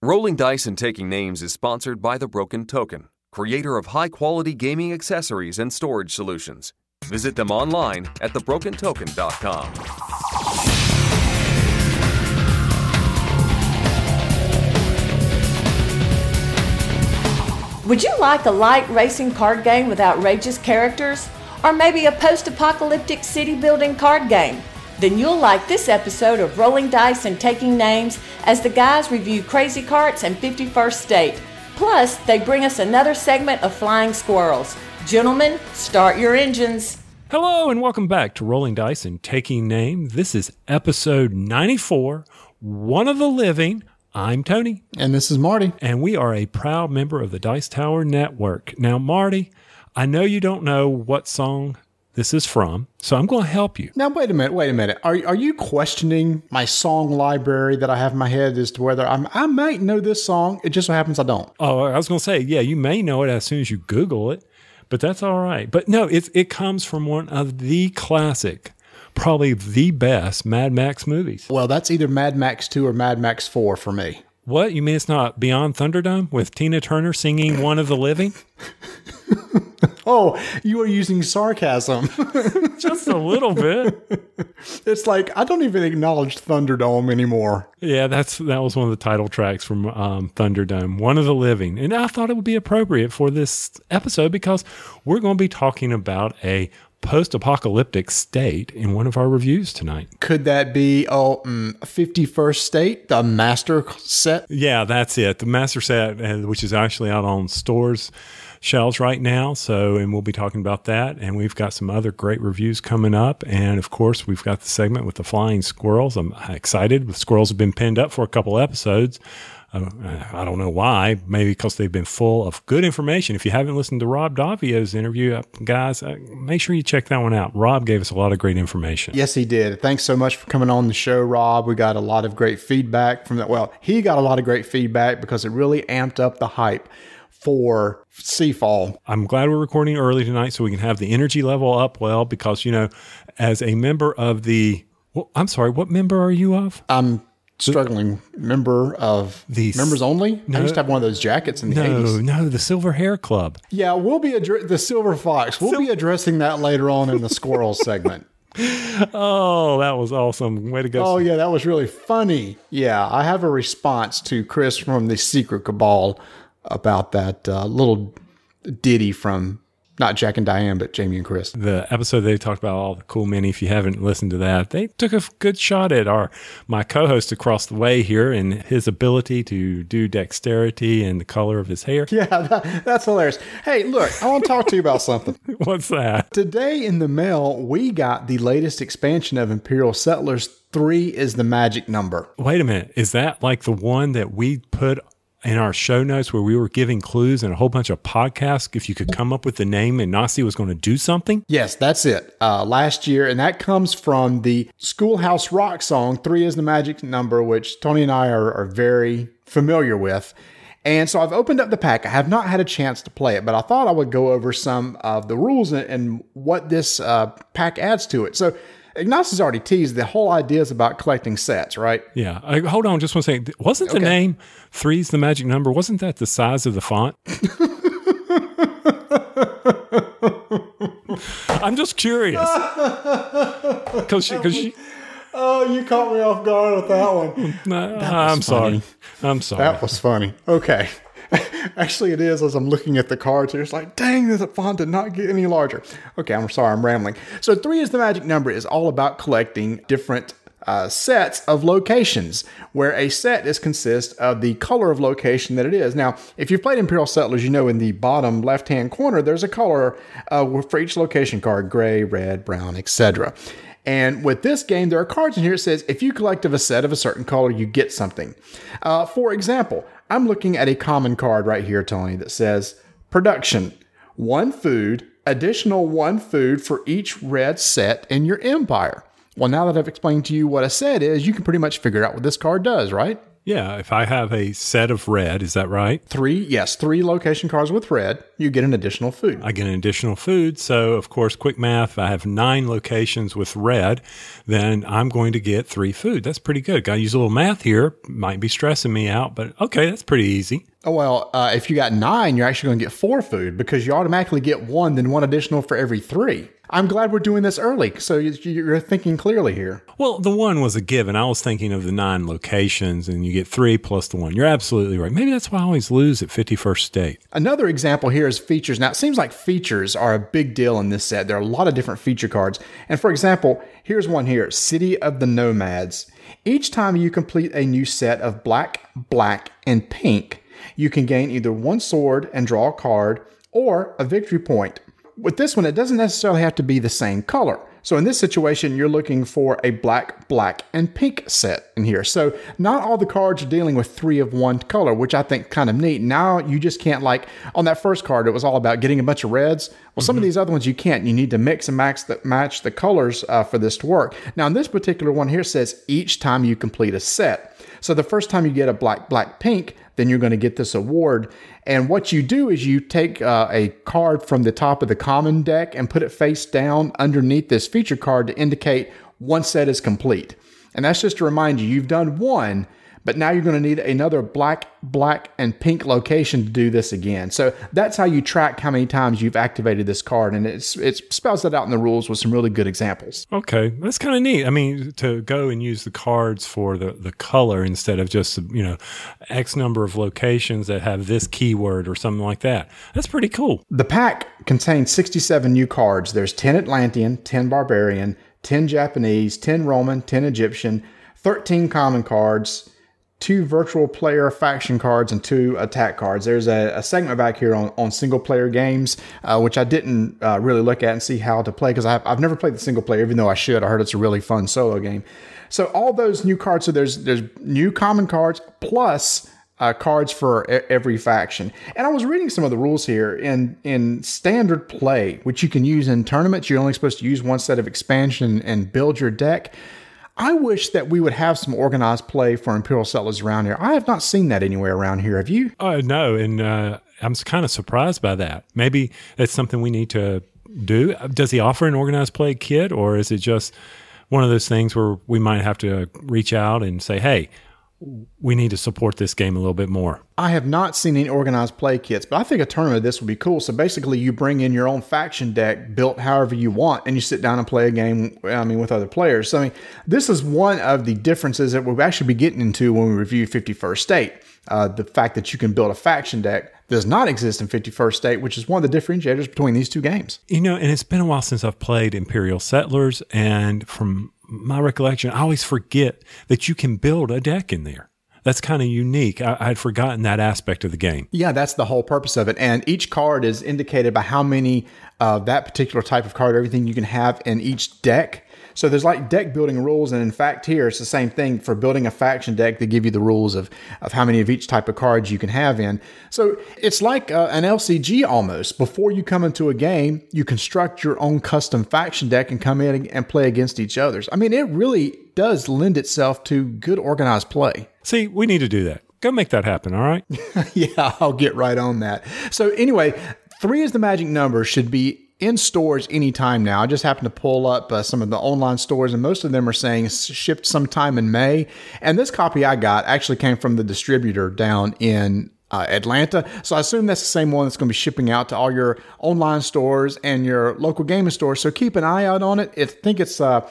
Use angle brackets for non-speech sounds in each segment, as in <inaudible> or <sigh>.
Rolling Dice and Taking Names is sponsored by The Broken Token, creator of high quality gaming accessories and storage solutions. Visit them online at thebrokentoken.com. Would you like a light racing card game with outrageous characters? Or maybe a post apocalyptic city building card game? Then you'll like this episode of Rolling Dice and Taking Names as the guys review Crazy Karts and 51st State. Plus, they bring us another segment of Flying Squirrels. Gentlemen, start your engines. Hello and welcome back to Rolling Dice and Taking Name. This is episode 94, One of the Living. I'm Tony, And this is Marty. and we are a proud member of the Dice Tower Network. Now, Marty, I know you don't know what song this is from, so I'm going to help you. Now, wait a minute, wait a minute. Are, are you questioning my song library that I have in my head as to whether I'm, I might know this song? It just so happens I don't. Oh, I was going to say, yeah, you may know it as soon as you Google it, but that's all right. But no, it, it comes from one of the classic, probably the best Mad Max movies. Well, that's either Mad Max 2 or Mad Max 4 for me. What? You mean it's not Beyond Thunderdome with Tina Turner singing One of the Living? <laughs> Oh, you are using sarcasm. <laughs> Just a little bit. <laughs> it's like I don't even acknowledge Thunderdome anymore. Yeah, that's that was one of the title tracks from um, Thunderdome, One of the Living. And I thought it would be appropriate for this episode because we're going to be talking about a post apocalyptic state in one of our reviews tonight. Could that be oh, mm, 51st State, the master set? Yeah, that's it. The master set, uh, which is actually out on stores shelves right now. So, and we'll be talking about that. And we've got some other great reviews coming up. And of course, we've got the segment with the flying squirrels. I'm excited. The squirrels have been pinned up for a couple episodes. Uh, I don't know why. Maybe because they've been full of good information. If you haven't listened to Rob Daviau's interview, uh, guys, uh, make sure you check that one out. Rob gave us a lot of great information. Yes, he did. Thanks so much for coming on the show, Rob. We got a lot of great feedback from that. Well, he got a lot of great feedback because it really amped up the hype for Seafall. I'm glad we're recording early tonight so we can have the energy level up well because, you know, as a member of the, well, I'm sorry, what member are you of? I'm struggling member of The members only. I used to have one of those jackets in the No, 80s. no, the Silver Hair Club. Yeah, we'll be addre- the Silver Fox. We'll be addressing that later on in the squirrel <laughs> segment. Oh, that was awesome. Way to go. Oh yeah, that was really funny. Yeah, I have a response to Chris from the Secret Cabal about that uh, little ditty from not Jack and Diane, but Jamie and Chris. the episode they talked about all the cool mini. If you haven't listened to that, they took a good shot at our my co-host across the way here and his ability to do dexterity and the color of his hair. Yeah, <laughs> that, that's hilarious. Hey, look, I want to talk to you about something. <laughs> What's that? Today in the mail, we got the latest expansion of Imperial Settlers. Three is the magic number. Wait a minute. Is that like the one that we put in our show notes where we were giving clues and a whole bunch of podcasts? If you could come up with the name and Nasi was going to do something? Yes, that's it. Uh, last year, and that comes from the Schoolhouse Rock song, Three is the Magic Number, which Tony and I are, are very familiar with. And so I've opened up the pack. I have not had a chance to play it, but I thought I would go over some of the rules and, and what this uh, pack adds to it. So Ignacy already teased the whole idea is about collecting sets, right? Yeah. Uh, hold on just one second. Wasn't the name Three's the magic number? Wasn't that the size of the font? <laughs> I'm just curious. <laughs> Because because Oh, you caught me off guard with that one. <laughs> I'm sorry. I'm sorry. That was funny. Okay. <laughs> Actually, it is as I'm looking at the cards. It's like, dang, the font did not get any larger. Okay, I'm sorry, I'm rambling. So, three is the magic number, is all about collecting different uh, sets of locations, where a set is consists of the color of location that it is. Now, if you've played Imperial Settlers, you know in the bottom left hand corner, there's a color uh, for each location card gray, red, brown, etc. And with this game, there are cards in here that says if you collect of a set of a certain color, you get something. Uh, for example, I'm looking at a common card right here, Tony, that says production, one food, additional one food for each red set in your empire. Well, now that I've explained to you what a set is, you can pretty much figure out what this card does, right? Yeah, if I have a set of red, is that right? Three, yes, three location cards with red, you get an additional food. I get an additional food. So, of course, quick math, if I have nine locations with red, then I'm going to get three food. That's pretty good. Got to use a little math here. Might be stressing me out, but okay, that's pretty easy. Oh, well, uh, if you got nine, you're actually going to get four food because you automatically get one, then one additional for every three. I'm glad we're doing this early, so you're thinking clearly here. Well, the one was a given. I was thinking of the nine locations, and you get three plus the one. You're absolutely right. Maybe that's why I always lose at 51st State. Another example here is features. Now, it seems like features are a big deal in this set. There are a lot of different feature cards. And for example, here's one here City of the Nomads. Each time you complete a new set of black, black, and pink, you can gain either one sword and draw a card or a victory point. With this one, it doesn't necessarily have to be the same color. So in this situation, you're looking for a black, black, and pink set in here. So not all the cards are dealing with three of one color, which I think kind of neat. Now you just can't like on that first card, it was all about getting a bunch of reds. Well, some mm-hmm. of these other ones you can't. You need to mix and match the, match the colors uh, for this to work. Now in this particular one here says each time you complete a set. So the first time you get a black, black, pink, then you're going to get this award. And what you do is you take uh, a card from the top of the common deck and put it face down underneath this feature card to indicate one set is complete. And that's just to remind you, you've done one, but now you're going to need another black, black, and pink location to do this again. So that's how you track how many times you've activated this card, and it's it spells that out in the rules with some really good examples. Okay, that's kind of neat. I mean, to go and use the cards for the the color instead of just you know X number of locations that have this keyword or something like that. That's pretty cool. The pack contains 67 new cards. There's 10 Atlantean, 10 Barbarian, 10 Japanese, 10 Roman, 10 Egyptian, 13 common cards two virtual player faction cards and two attack cards. There's a, a segment back here on, on single player games, uh, which I didn't uh, really look at and see how to play because I've, never played the single player, even though I should. I heard it's a really fun solo game. So all those new cards, so there's there's new common cards plus uh, cards for every faction. And I was reading some of the rules here in in standard play, which you can use in tournaments. You're only supposed to use one set of expansion and build your deck. I wish that we would have some organized play for Imperial settlers around here. I have not seen that anywhere around here. Have you? Uh, no, and uh, I'm kind of surprised by that. Maybe it's something we need to do. Does he offer an organized play kit, or is it just one of those things where we might have to reach out and say, "Hey, we need to support this game a little bit more. I have not seen any organized play kits, but I think a tournament of this would be cool. So basically, you bring in your own faction deck built however you want, and you sit down and play a game. I mean, with other players. So I mean, this is one of the differences that we'll actually be getting into when we review 51st State. Uh, the fact that you can build a faction deck does not exist in 51st State, which is one of the differentiators between these two games. You know, and it's been a while since I've played Imperial Settlers, and from my recollection, I always forget that you can build a deck in there that's kind of unique. I, had forgotten that aspect of the game. Yeah, that's the whole purpose of it. And each card is indicated by how many of uh, that particular type of card, everything you can have in each deck. So there's like deck building rules, and in fact, here it's the same thing for building a faction deck. They give you the rules of of how many of each type of cards you can have in. So it's like uh, an LCG almost. Before you come into a game, you construct your own custom faction deck and come in and play against each other's. I mean, it really does lend itself to good organized play. See, we need to do that. Go make that happen, all right? <laughs> yeah, I'll get right on that. So, anyway, three is the magic number, should be in stores anytime now. I just happened to pull up uh, some of the online stores, and most of them are saying shipped sometime in May. And this copy I got actually came from the distributor down in uh, Atlanta. So I assume that's the same one that's going to be shipping out to all your online stores and your local gaming stores. So keep an eye out on it. I think it's uh,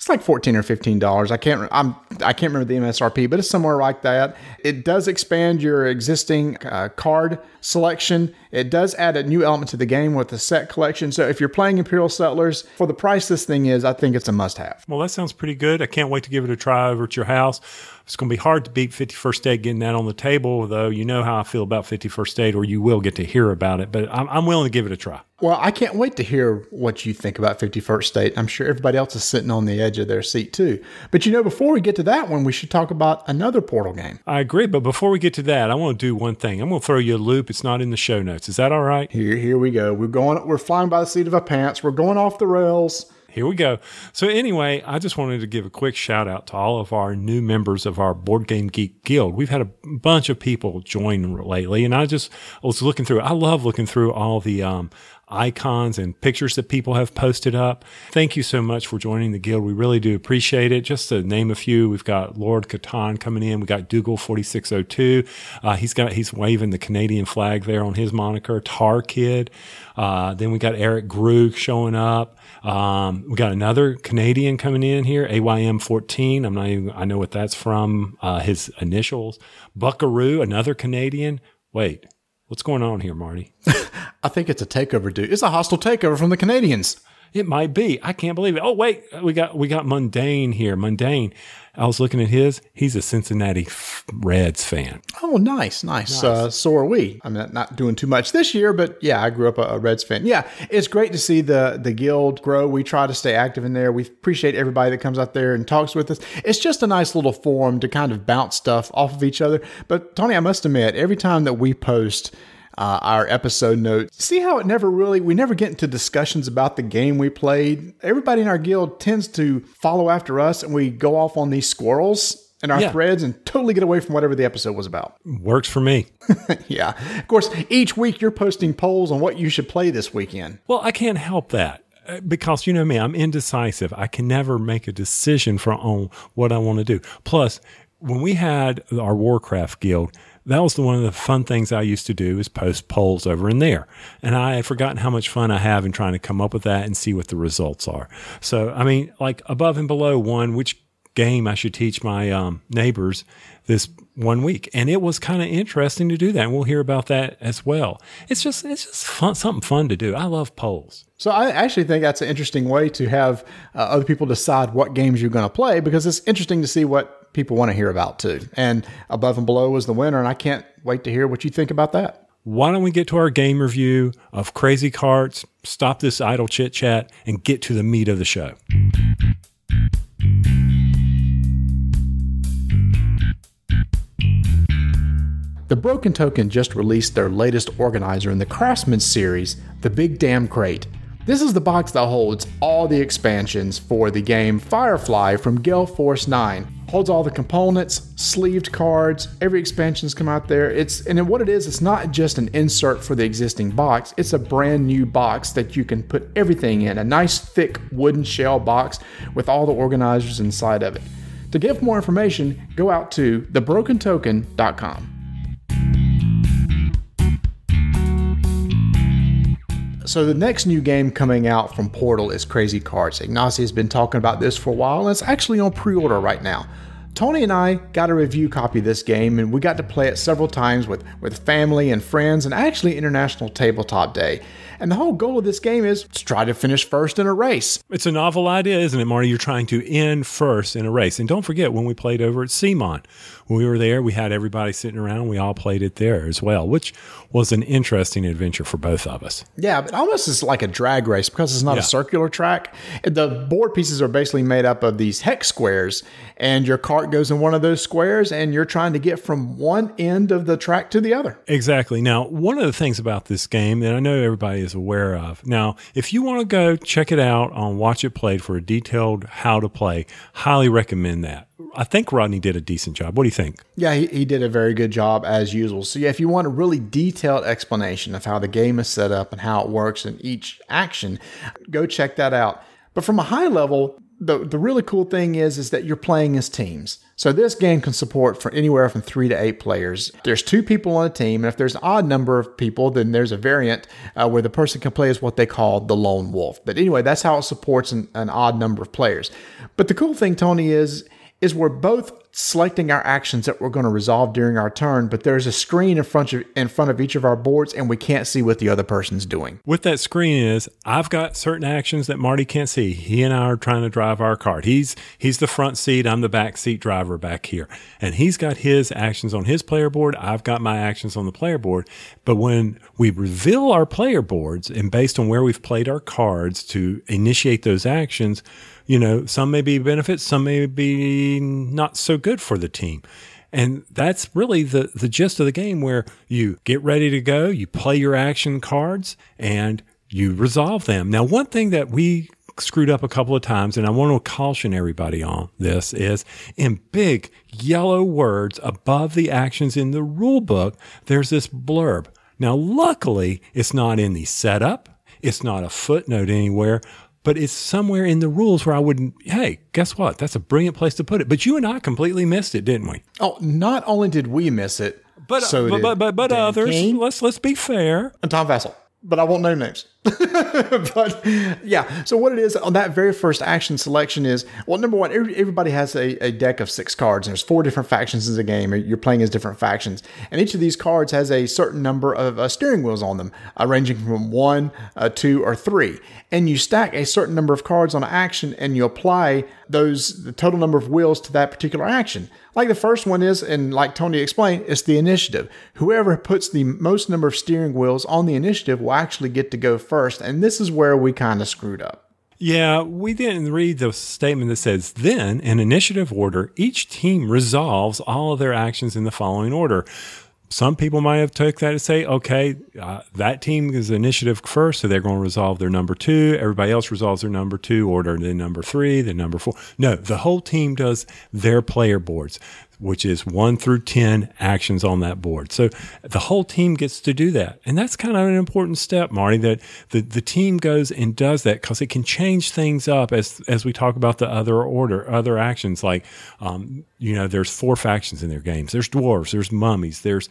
it's like fourteen or fifteen dollars. I can't I'm I can't remember the MSRP, but it's somewhere like that. It does expand your existing uh, card selection. It does add a new element to the game with the set collection. So if you're playing Imperial Settlers for the price this thing is, I think it's a must-have. Well, that sounds pretty good. I can't wait to give it a try over at your house. It's going to be hard to beat 51st State getting that on the table, though. You know how I feel about 51st State, or you will get to hear about it. But I'm, I'm willing to give it a try. Well, I can't wait to hear what you think about 51st State. I'm sure everybody else is sitting on the edge of their seat too. But you know, before we get to that one, we should talk about another Portal game. I agree, but before we get to that, I want to do one thing. I'm going to throw you a loop. It's not in the show notes. Is that all right? Here, here we go. We're going. We're flying by the seat of our pants. We're going off the rails. Here we go. So anyway, I just wanted to give a quick shout out to all of our new members of our Board Game Geek Guild. We've had a bunch of people join lately, and I just was looking through. I love looking through all the um, icons and pictures that people have posted up. Thank you so much for joining the guild. We really do appreciate it. Just to name a few, we've got Lord Catan coming in. We got Dougal 4602. Uh, he's got, he's waving the Canadian flag there on his moniker, Tar Kid. Uh, then we got Eric Grug showing up. Um, we got another Canadian coming in here, AYM 14. I'm not even, I know what that's from, uh, his initials. Buckaroo, another Canadian. Wait, what's going on here, Marty? <laughs> I think it's a takeover, dude. It's a hostile takeover from the Canadians. It might be. I can't believe it. Oh wait, we got we got Mundane here. Mundane. I was looking at his. He's a Cincinnati Reds fan. Oh, nice, nice. nice. Uh, so are we. I'm not, not doing too much this year, but yeah, I grew up a, a, Reds fan. Yeah, it's great to see the the guild grow. We try to stay active in there. We appreciate everybody that comes out there and talks with us. It's just a nice little forum to kind of bounce stuff off of each other. But Tony, I must admit, every time that we post uh, our episode notes. See how it never really, we never get into discussions about the game we played. Everybody in our guild tends to follow after us and we go off on these squirrels in our yeah. threads and totally get away from whatever the episode was about. Works for me. <laughs> yeah. Of course, each week you're posting polls on what you should play this weekend. Well, I can't help that uh, because you know me, I'm indecisive. I can never make a decision for on what I want to do. Plus, when we had our Warcraft guild, that was the, one of the fun things I used to do is post polls over in there. And I had forgotten how much fun I have in trying to come up with that and see what the results are. So, I mean, like above and below one, which game I should teach my um, neighbors this one week. And it was kind of interesting to do that. And we'll hear about that as well. It's just, it's just fun, something fun to do. I love polls. So I actually think that's an interesting way to have uh, other people decide what games you're going to play because it's interesting to see what people want to hear about too. And Above and Below was the winner, and I can't wait to hear what you think about that. Why don't we get to our game review of Crazy Karts, stop this idle chit chat, and get to the meat of the show? The Broken Token just released their latest organizer in the Craftsman series, the Big Damn Crate. This is the box that holds all the expansions for the game Firefly from Gale Force 9 holds all the components, sleeved cards, every expansion's come out there. It's and what it is, it's not just an insert for the existing box. It's a brand new box that you can put everything in. A nice thick wooden shell box with all the organizers inside of it. To get more information, go out to thebrokentoken.com. So the next new game coming out from Portal is Crazy Karts. Ignacy has been talking about this for a while, and it's actually on pre-order right now. Tony and I got a review copy of this game, and we got to play it several times with, with family and friends, and actually International Tabletop Day. And the whole goal of this game is to try to finish first in a race. It's a novel idea, isn't it, Marty? You're trying to end first in a race. And don't forget when we played over at CMON, when we were there, we had everybody sitting around. We all played it there as well, which was an interesting adventure for both of us. Yeah, but almost is like a drag race because it's not yeah. a circular track. The board pieces are basically made up of these hex squares, and your cart goes in one of those squares, and you're trying to get from one end of the track to the other. Exactly. Now, one of the things about this game that I know everybody is is aware of. Now, if you want to go check it out on Watch It Played for a detailed how to play, highly recommend that. I think Rodney did a decent job. What do you think? Yeah, he, he did a very good job as usual. So, yeah, if you want a really detailed explanation of how the game is set up and how it works in each action, go check that out. But from a high level, the, the really cool thing is is that you're playing as teams. So this game can support for anywhere from three to eight players. There's two people on a team, and if there's an odd number of people, then there's a variant uh, where the person can play as what they call the lone wolf. But anyway, that's how it supports an, an odd number of players. But the cool thing, Tony, is is we're both selecting our actions that we're going to resolve during our turn, but there's a screen in front of in front of each of our boards, and we can't see what the other person's doing. What that screen is, I've got certain actions that Marty can't see. He and I are trying to drive our cart. He's he's the front seat, I'm the back seat driver back here, and he's got his actions on his player board. I've got my actions on the player board. But when we reveal our player boards, and based on where we've played our cards to initiate those actions you know, some may be benefits, some may be not so good for the team. And that's really the, the gist of the game where you get ready to go, you play your action cards, and you resolve them. Now, one thing that we screwed up a couple of times, and I want to caution everybody on this is in big yellow words above the actions in the rule book, there's this blurb. Now, luckily, it's not in the setup. It's not a footnote anywhere, but it's somewhere in the rules where I wouldn't. Hey, guess what? That's a brilliant place to put it. But you and I completely missed it, didn't we? Oh, not only did we miss it, But so but, but but, but others. King Let's let's be fair. and Tom Vasel. But I won't name names. <laughs> but yeah, so what it is on that very first action selection is well, number one, everybody has a, a deck of six cards. There's four different factions in the game. You're playing as different factions, and each of these cards has a certain number of uh, steering wheels on them, uh, ranging from one, uh, two, or three. And you stack a certain number of cards on an action, and you apply those the total number of wheels to that particular action. Like the first one is, and like Tony explained, it's the initiative. Whoever puts the most number of steering wheels on the initiative will actually get to go first. And this is where we kind of screwed up. Yeah, we didn't read the statement that says, then in initiative order, each team resolves all of their actions in the following order. Some people might have took that to say, okay, uh, that team is initiative first, so they're going to resolve their number two. Everybody else resolves their number two order, then number three, then number four. No, the whole team does their player boards, which is one through 10 actions on that board. So the whole team gets to do that. And that's kind of an important step, Marty, that the, the team goes and does that because it can change things up as, as we talk about the other order, other actions. Like, um, you know, there's four factions in their games. There's dwarves, there's mummies, there's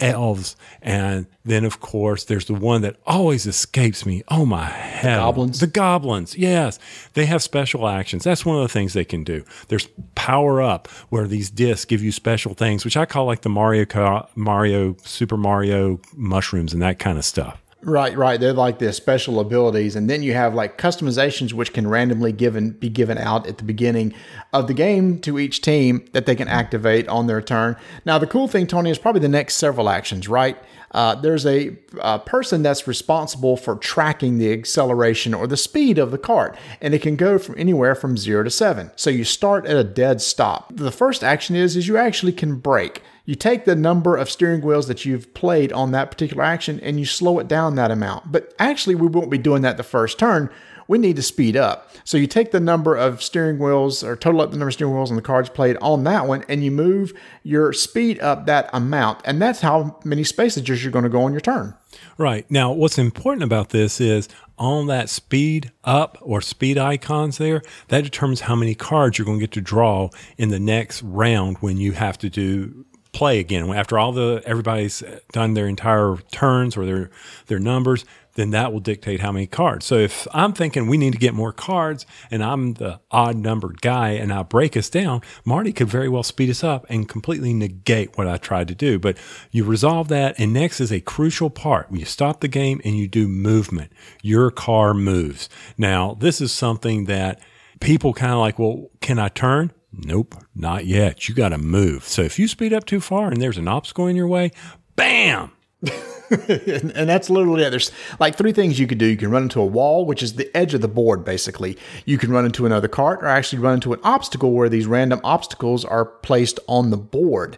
elves, and then of course there's the one that always escapes me. Oh my hell. goblins? The goblins, yes. They have special actions. That's one of the things they can do. There's power up where these discs give you special things, which I call like the Mario Mario Super Mario mushrooms and that kind of stuff. Right, right. They're like the special abilities, and then you have like customizations which can randomly given be given out at the beginning of the game to each team that they can activate on their turn. Now, the cool thing, Tony, is probably the next several actions. Right, uh, there's a, uh person that's responsible for tracking the acceleration or the speed of the cart, and it can go from anywhere from zero to seven. So you start at a dead stop. The first action is is you actually can brake. You take the number of steering wheels that you've played on that particular action and you slow it down that amount. But actually, we won't be doing that the first turn. We need to speed up. So you take the number of steering wheels or total up the number of steering wheels on the cards played on that one and you move your speed up that amount. And that's how many spaces you're going to go on your turn. Right. Now, what's important about this is on that speed up or speed icons there, that determines how many cards you're going to get to draw in the next round when you have to do play again. After all the everybody's done their entire turns or their their numbers, then that will dictate how many cards. So if I'm thinking we need to get more cards and I'm the odd numbered guy and I break us down, Marty could very well speed us up and completely negate what I tried to do. But you resolve that. And next is a crucial part. You stop the game and you do movement. Your car moves. Now, this is something that people kind of like, well, can I turn? Nope, not yet. You got to move. So if you speed up too far and there's an obstacle in your way, bam, and, <laughs> and that's literally it. There's like three things you could do. You can run into a wall, which is the edge of the board, basically. You can run into another cart or actually run into an obstacle where these random obstacles are placed on the board.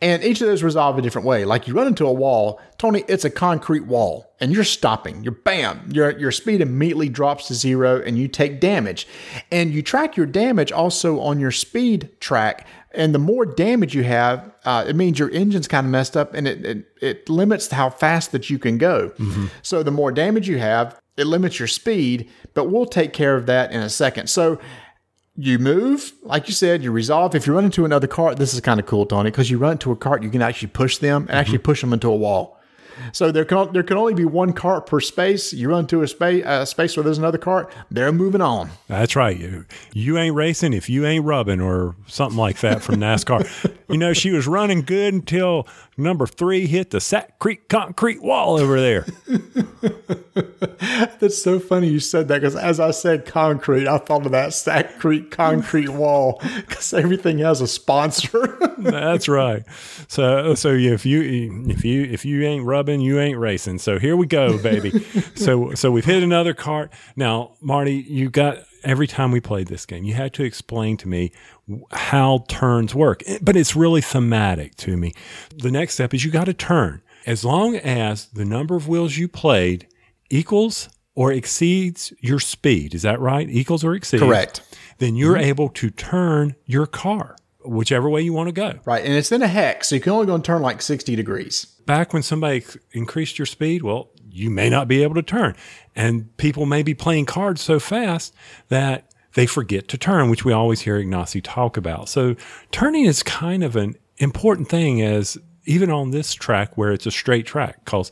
And each of those resolve a different way. Like you run into a wall, Tony, it's a concrete wall, and you're stopping. You're bam, your your speed immediately drops to zero, and you take damage. And you track your damage also on your speed track. And the more damage you have, uh, it means your engine's kind of messed up, and it, it it limits how fast that you can go. So the more damage you have, it limits your speed. But we'll take care of that in a second. So you move, like you said, you resolve. If you run into another cart, this is kind of cool, Tony, because you run into a cart, you can actually push them and actually push them into a wall. So there can there can only be one cart per space. You run to a space uh, space where there's another cart, they're moving on. That's right. You, you ain't racing if you ain't rubbing or something like that from NASCAR. <laughs> you know, she was running good until number three hit the Sack Creek concrete wall over there. <laughs> That's so funny you said that because as I said concrete, I thought of that Sack Creek concrete <laughs> wall because everything has a sponsor. <laughs> That's right. So so if you if you if you ain't rubbing, you ain't racing. So here we go, baby. so so we've hit another cart. Now, Marty, you got every time we played this game, you had to explain to me how turns work. But it's really thematic to me. The next step is you got to turn. As long as the number of wheels you played equals or exceeds your speed, is that right? Equals or exceeds? Correct. Then you're mm-hmm. able to turn your car whichever way you want to go. Right. And it's in a hex, so you can only go and turn like 60 degrees. Back when somebody increased your speed, well, you may not be able to turn. And people may be playing cards so fast that they forget to turn, which we always hear Ignacy talk about. So turning is kind of an important thing as even on this track where it's a straight track because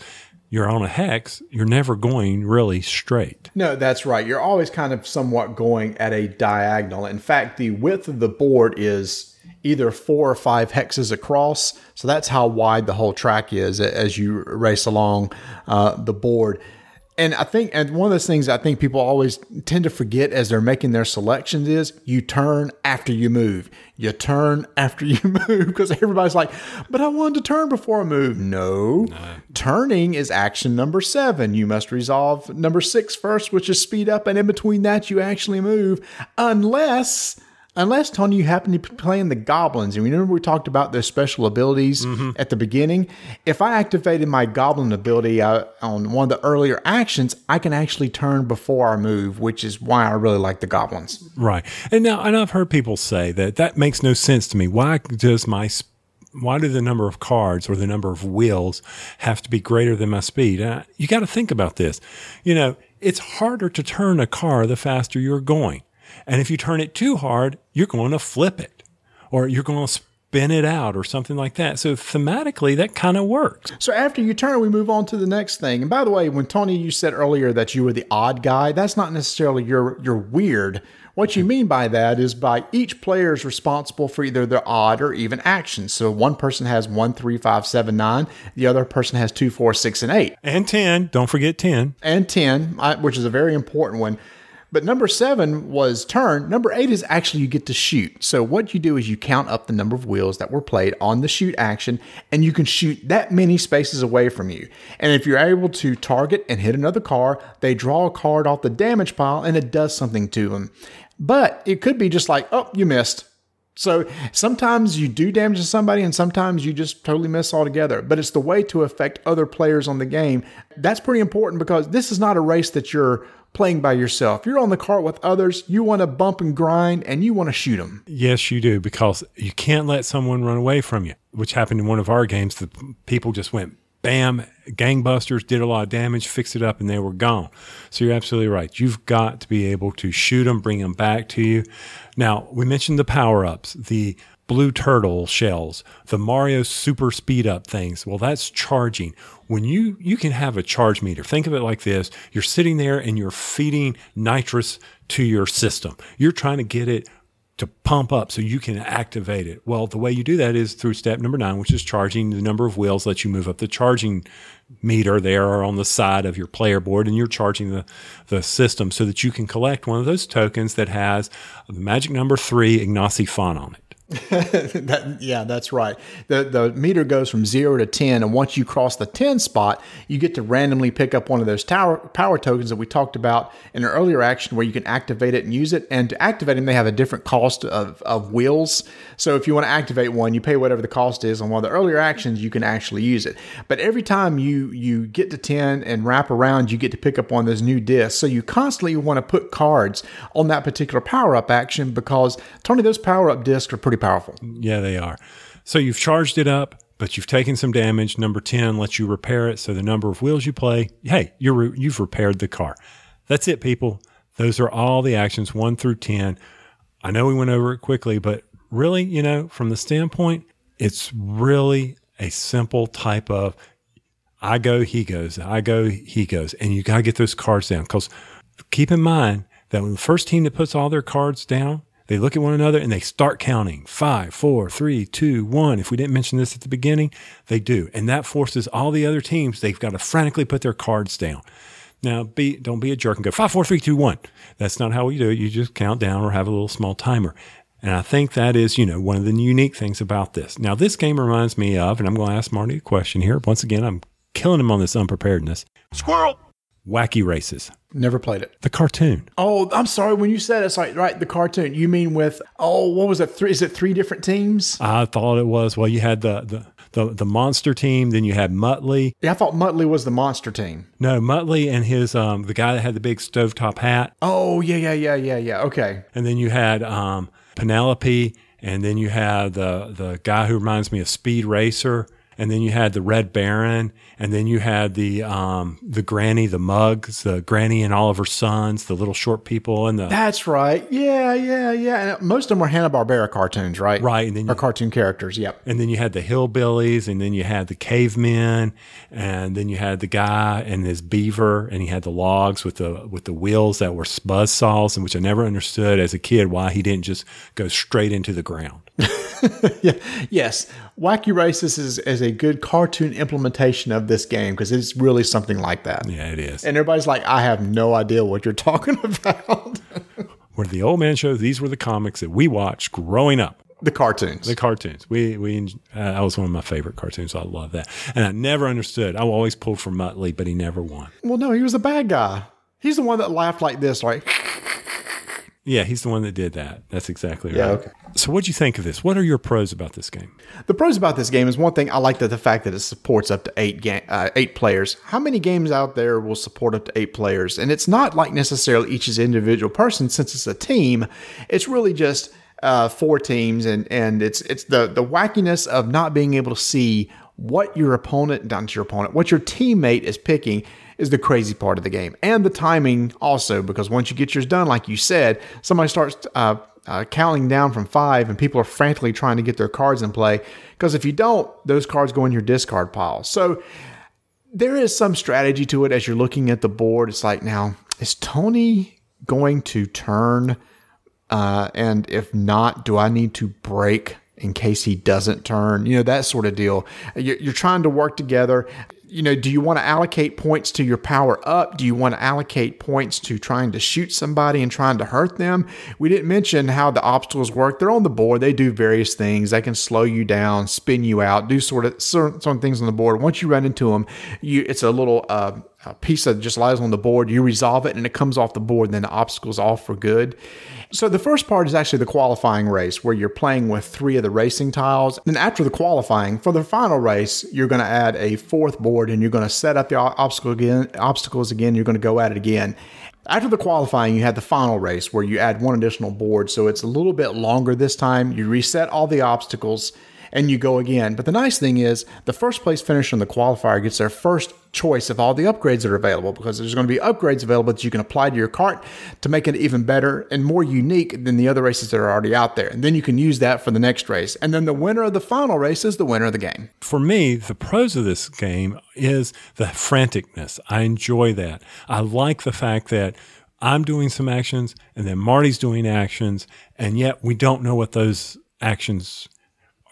you're on a hex, you're never going really straight. No, that's right. You're always kind of somewhat going at a diagonal. In fact, the width of the board is either four or five hexes across. So that's how wide the whole track is as you race along uh, the board. And I think, and one of those things I think people always tend to forget as they're making their selections is you turn after you move. You turn <laughs> after you move because everybody's like, but I wanted to turn before I move. No. no. Turning is action number seven. You must resolve number six first, which is speed up. And in between that, you actually move unless Unless Tony, you happen to be playing the goblins, and remember we talked about their special abilities mm-hmm. at the beginning. If I activated my goblin ability uh, on one of the earlier actions, I can actually turn before I move, which is why I really like the goblins. Right, and now and I've heard people say that that makes no sense to me. Why does my why do the number of cards or the number of wheels have to be greater than my speed? Uh, you got to think about this. You know, it's harder to turn a car the faster you're going. And if you turn it too hard, you're going to flip it or you're going to spin it out or something like that. So thematically, that kind of works. So after you turn, we move on to the next thing. And by the way, when Tony, you said earlier that you were the odd guy, that's not necessarily your your weird. What you mean by that is by each player is responsible for either their odd or even actions. So one person has one, three, five, seven, nine. The other person has two, four, six, and eight. And 10. Don't forget 10. And 10, which is a very important one. But number seven was turn. Number eight is actually you get to shoot. So what you do is you count up the number of wheels that were played on the shoot action, and you can shoot that many spaces away from you. And if you're able to target and hit another car, they draw a card off the damage pile and it does something to them. But it could be just like, oh, you missed. So sometimes you do damage to somebody and sometimes you just totally miss altogether. But it's the way to affect other players on the game. That's pretty important because this is not a race that you're playing by yourself. You're on the cart with others. You want to bump and grind and you want to shoot them. Yes, you do, because you can't let someone run away from you, which happened in one of our games. The people just went bam, gangbusters, did a lot of damage, fixed it up, and they were gone. So you're absolutely right. You've got to be able to shoot them, bring them back to you. Now, we mentioned the power ups, the blue turtle shells, the Mario super speed up things. Well, that's charging. When you you can have a charge meter think of it like this you're sitting there and you're feeding nitrous to your system. You're trying to get it to pump up so you can activate it. Well the way you do that is through step number nine which is charging the number of wheels lets you move up the charging meter there or on the side of your player board and you're charging the, the system so that you can collect one of those tokens that has the magic number three ignacy font on it <laughs> that, yeah, that's right. The the meter goes from zero to ten, and once you cross the ten spot, you get to randomly pick up one of those tower power tokens that we talked about in an earlier action, where you can activate it and use it. And to activate them, they have a different cost of of wheels. So if you want to activate one, you pay whatever the cost is. On one of the earlier actions, you can actually use it. But every time you you get to ten and wrap around, you get to pick up one of those new discs. So you constantly want to put cards on that particular power up action because Tony, those power up discs are pretty powerful. Yeah, they are. So you've charged it up, but you've taken some damage. Number 10 lets you repair it. So the number of wheels you play, hey, you're, you've repaired the car. That's it, people. Those are all the actions, one through 10. I know we went over it quickly, but really, you know, from the standpoint, it's really a simple type of I go, he goes, I go, he goes. And you got to get those cards down because keep in mind that when the first team that puts all their cards down, they look at one another and they start counting five, four, three, two, one. If we didn't mention this at the beginning, they do. And that forces all the other teams, they've got to frantically put their cards down. Now, be, don't be a jerk and go five, four, three, two, one. That's not how we do it. You just count down or have a little small timer. And I think that is, you know, one of the unique things about this. Now, this game reminds me of, and I'm going to ask Marty a question here. Once again, I'm killing him on this unpreparedness. Squirrel. Wacky Races. Never played it. The cartoon. Oh, I'm sorry. When you said it's like right, the cartoon. You mean with oh, what was it? Three? Is it three different teams? I thought it was. Well, you had the the the the monster team. Then you had Muttley. Yeah, I thought Muttley was the monster team. No, Muttley and his um the guy that had the big stovetop hat. Oh yeah, yeah, yeah, yeah, yeah. Okay. And then you had um Penelope, and then you had the the guy who reminds me of Speed Racer and then you had the Red Baron, and then you had the um, the Granny, the Mugs, the Granny and all of her sons, the little short people, and the That's right. Yeah, yeah, yeah. And most of them were Hanna Barbera cartoons, right? Right, and then or you- cartoon characters. Yep. and then you had the hillbillies, and then you had the cavemen, and then you had the guy and his beaver, and he had the logs with the with the wheels that were buzz saws, and which I never understood as a kid why he didn't just go straight into the ground. <laughs> Yeah. Yes. Wacky Races is, is a good cartoon implementation of this game because it's really something like that. Yeah, it is. And everybody's like, I have no idea what you're <laughs> talking about. <laughs> were the old man shows, these were the comics that we watched growing up. the cartoons. The cartoons. We we uh, that was one of my favorite cartoons. I love that, and I never understood. I always pulled for Muttley, but he never won. well, no, he was the bad guy. He's the one that laughed like this, like, <laughs> Yeah, he's the one that did that. That's exactly right. Yeah, okay. So, what do you think of this? What are your pros about this game? The pros about this game is one thing I like that the fact that it supports up to eight ga- uh, eight players. How many games out there will support up to eight players? And it's not like necessarily each is individual person since it's a team. It's really just uh, four teams, and and it's it's the the wackiness of not being able to see what your opponent, not your opponent, what your teammate is picking is the crazy part of the game, and the timing also because once you get yours done, like you said, somebody starts. Uh, uh, counting down from five, and people are frantically trying to get their cards in play. Because if you don't, those cards go in your discard pile. So there is some strategy to it as you're looking at the board. It's like, now, is Tony going to turn? Uh, and if not, do I need to break in case he doesn't turn? You know, that sort of deal. You're, trying to work together. You know, do you want to allocate points to your power up? Do you want to allocate points to trying to shoot somebody and trying to hurt them? We didn't mention how the obstacles work. They're on the board. They do various things. They can slow you down, spin you out, do sort of certain, certain things on the board. Once you run into them, you it's a little uh, a piece that just lies on the board. You resolve it and it comes off the board, and then the obstacle's off for good. So the first part is actually the qualifying race where you're playing with three of the racing tiles. Then after the qualifying, for the final race, you're going to add a fourth board and you're going to set up the obstacle again, obstacles again. You're going to go at it again. After the qualifying, you had the final race where you add one additional board. So it's a little bit longer this time. You reset all the obstacles and you go again. But the nice thing is, the first place finisher in the qualifier gets their first choice of all the upgrades that are available because there's going to be upgrades available that you can apply to your cart to make it even better and more unique than the other races that are already out there. And then you can use that for the next race. And then the winner of the final race is the winner of the game. For me, the pros of this game is the franticness. I enjoy that. I like the fact that I'm doing some actions and then Marty's doing actions, and yet we don't know what those actions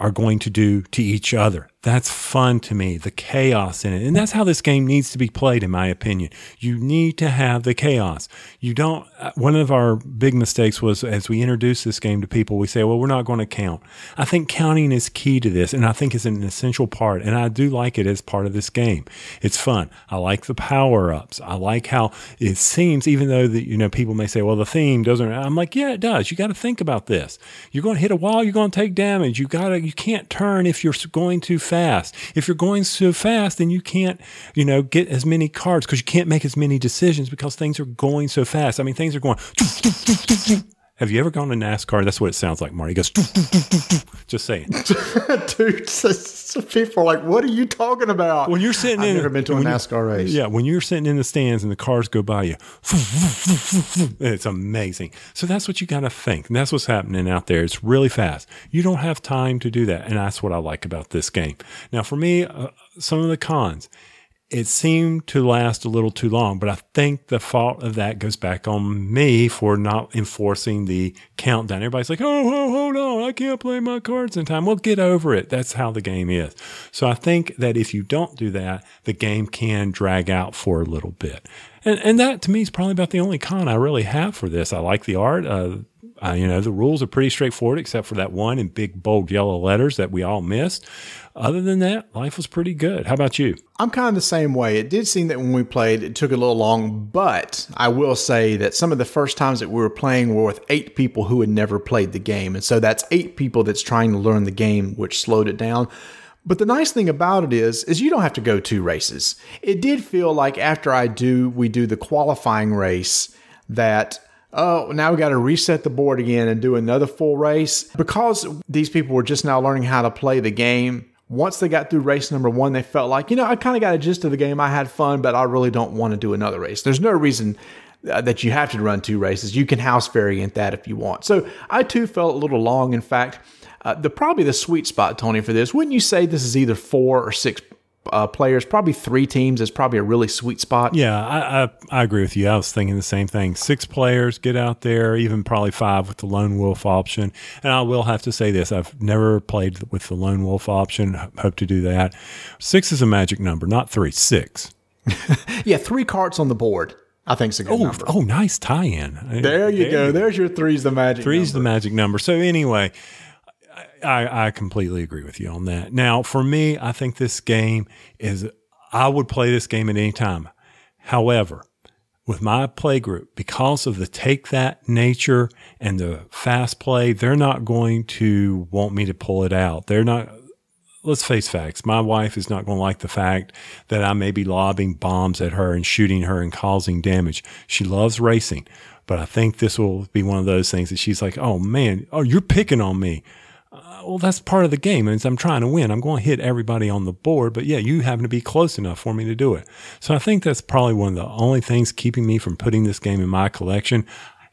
are going to do to each other. That's fun to me, the chaos in it. And that's how this game needs to be played, in my opinion. You need to have the chaos. You don't, uh, one of our big mistakes was as we introduce this game to people, we say, well, we're not going to count. I think counting is key to this, and I think it's an essential part. And I do like it as part of this game. It's fun. I like the power ups. I like how it seems, even though the, you know, people may say, well, the theme doesn't, I'm like, yeah, it does. You got to think about this. You're going to hit a wall, you're going to take damage. You got to, you can't turn if you're going too fast. If you're going so fast, then you can't, you know, get as many cards because you can't make as many decisions because things are going so fast. I mean, things are going. Have you ever gone to NASCAR? That's what it sounds like, Marty. He goes, just saying. <laughs> Dude, so- so people are like, what are you talking about? When you're sitting I've in, never been to a NASCAR race. Yeah, when you're sitting in the stands and the cars go by you, it's amazing. So that's what you got to think. And that's what's happening out there. It's really fast. You don't have time to do that. And that's what I like about this game. Now, for me, uh, some of the cons, it seemed to last a little too long, but I think the fault of that goes back on me for not enforcing the countdown. Everybody's like, oh, oh, hold on, I can't play my cards in time. Well, get over it. That's how the game is. So I think that if you don't do that, the game can drag out for a little bit. And, and that to me is probably about the only con I really have for this. I like the art. Uh, uh, you know, the rules are pretty straightforward, except for that one in big, bold yellow letters that we all missed. Other than that, life was pretty good. How about you? I'm kind of the same way. It did seem that when we played, it took a little long, but I will say that some of the first times that we were playing were with eight people who had never played the game. And so that's eight people that's trying to learn the game, which slowed it down. But the nice thing about it is, is you don't have to go two races. It did feel like after I do, we do the qualifying race that oh, now we got to reset the board again and do another full race. Because these people were just now learning how to play the game, once they got through race number one, they felt like, you know, I kind of got a gist of the game. I had fun, but I really don't want to do another race. There's no reason uh, that you have to run two races. You can house variant that if you want. So I too felt a little long. In fact, uh, the probably the sweet spot, Tony, for this. Wouldn't you say this is either four or six uh, players? Probably three teams is probably a really sweet spot. Yeah, I, I, I agree with you. I was thinking the same thing. Six players get out there, even probably five with the lone wolf option. And I will have to say this: I've never played with the lone wolf option. Hope to do that. Six is a magic number, not three. Six. <laughs> yeah, three carts on the board. I think it's a good oh, number. Oh, nice tie-in. There you there go. You There's your three's the magic. Three's number. the magic number. So anyway, I, I completely agree with you on that. Now, for me, I think this game is, I would play this game at any time. However, with my play group, because of the take that nature and the fast play, they're not going to want me to pull it out. They're not, let's face facts. My wife is not going to like the fact that I may be lobbing bombs at her and shooting her and causing damage. She loves racing, but I think this will be one of those things that she's like, oh man, oh, you're picking on me well, that's part of the game. And I'm trying to win. I'm going to hit everybody on the board, but yeah, you happen to be close enough for me to do it. So I think that's probably one of the only things keeping me from putting this game in my collection.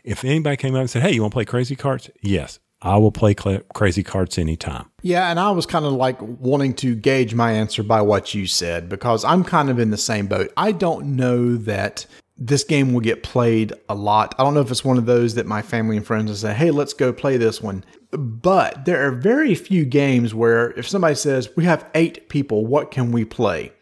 If anybody came up and said, Hey, you want to play crazy Karts? Yes, I will play cl- crazy Karts anytime. Yeah, and I was kind of like wanting to gauge my answer by what you said because I'm kind of in the same boat. I don't know that this game will get played a lot. I don't know if it's one of those that my family and friends will say, hey, let's go play this one. But there are very few games where if somebody says, we have eight people, what can we play?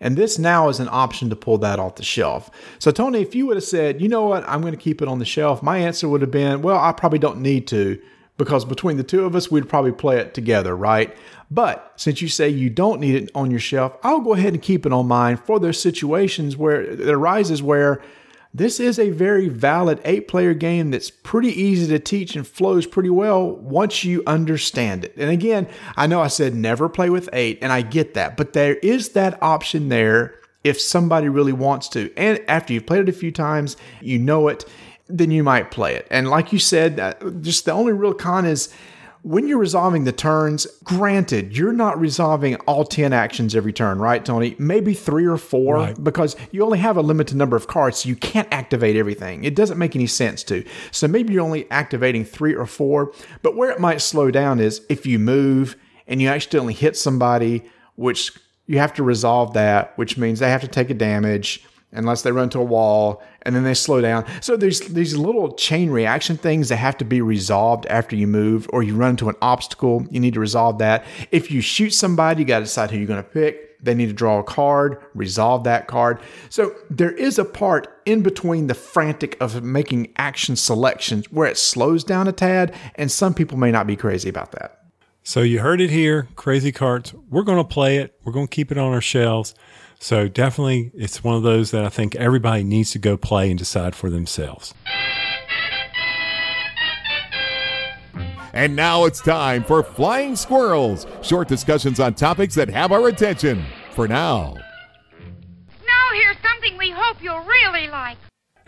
And this now is an option to pull that off the shelf. So, Tony, if you would have said, you know what, I'm going to keep it on the shelf, my answer would have been, well, I probably don't need to because between the two of us, we'd probably play it together, right? But since you say you don't need it on your shelf, I'll go ahead and keep it on mine for those situations where it arises where this is a very valid eight player game that's pretty easy to teach and flows pretty well once you understand it. And again, I know I said never play with eight, and I get that, but there is that option there if somebody really wants to. And after you've played it a few times, you know it, then you might play it. And like you said, uh, just the only real con is when you're resolving the turns, granted, you're not resolving all 10 actions every turn, right, Tony? Maybe three or four right. because you only have a limited number of cards, so you can't activate everything. It doesn't make any sense to. So maybe you're only activating three or four. But where it might slow down is if you move and you accidentally hit somebody, which you have to resolve that, which means they have to take a damage unless they run to a wall and then they slow down. So there's these little chain reaction things that have to be resolved after you move or you run into an obstacle. You need to resolve that. If you shoot somebody, you got to decide who you're going to pick. They need to draw a card, resolve that card. So there is a part in between the frantic of making action selections where it slows down a tad, and some people may not be crazy about that. So you heard it here, Crazy Karts. We're going to play it. We're going to keep it on our shelves. So definitely, it's one of those that I think everybody needs to go play and decide for themselves. And now it's time for Flying Squirrels, short discussions on topics that have our attention. For now. Now here's something we hope you'll really like.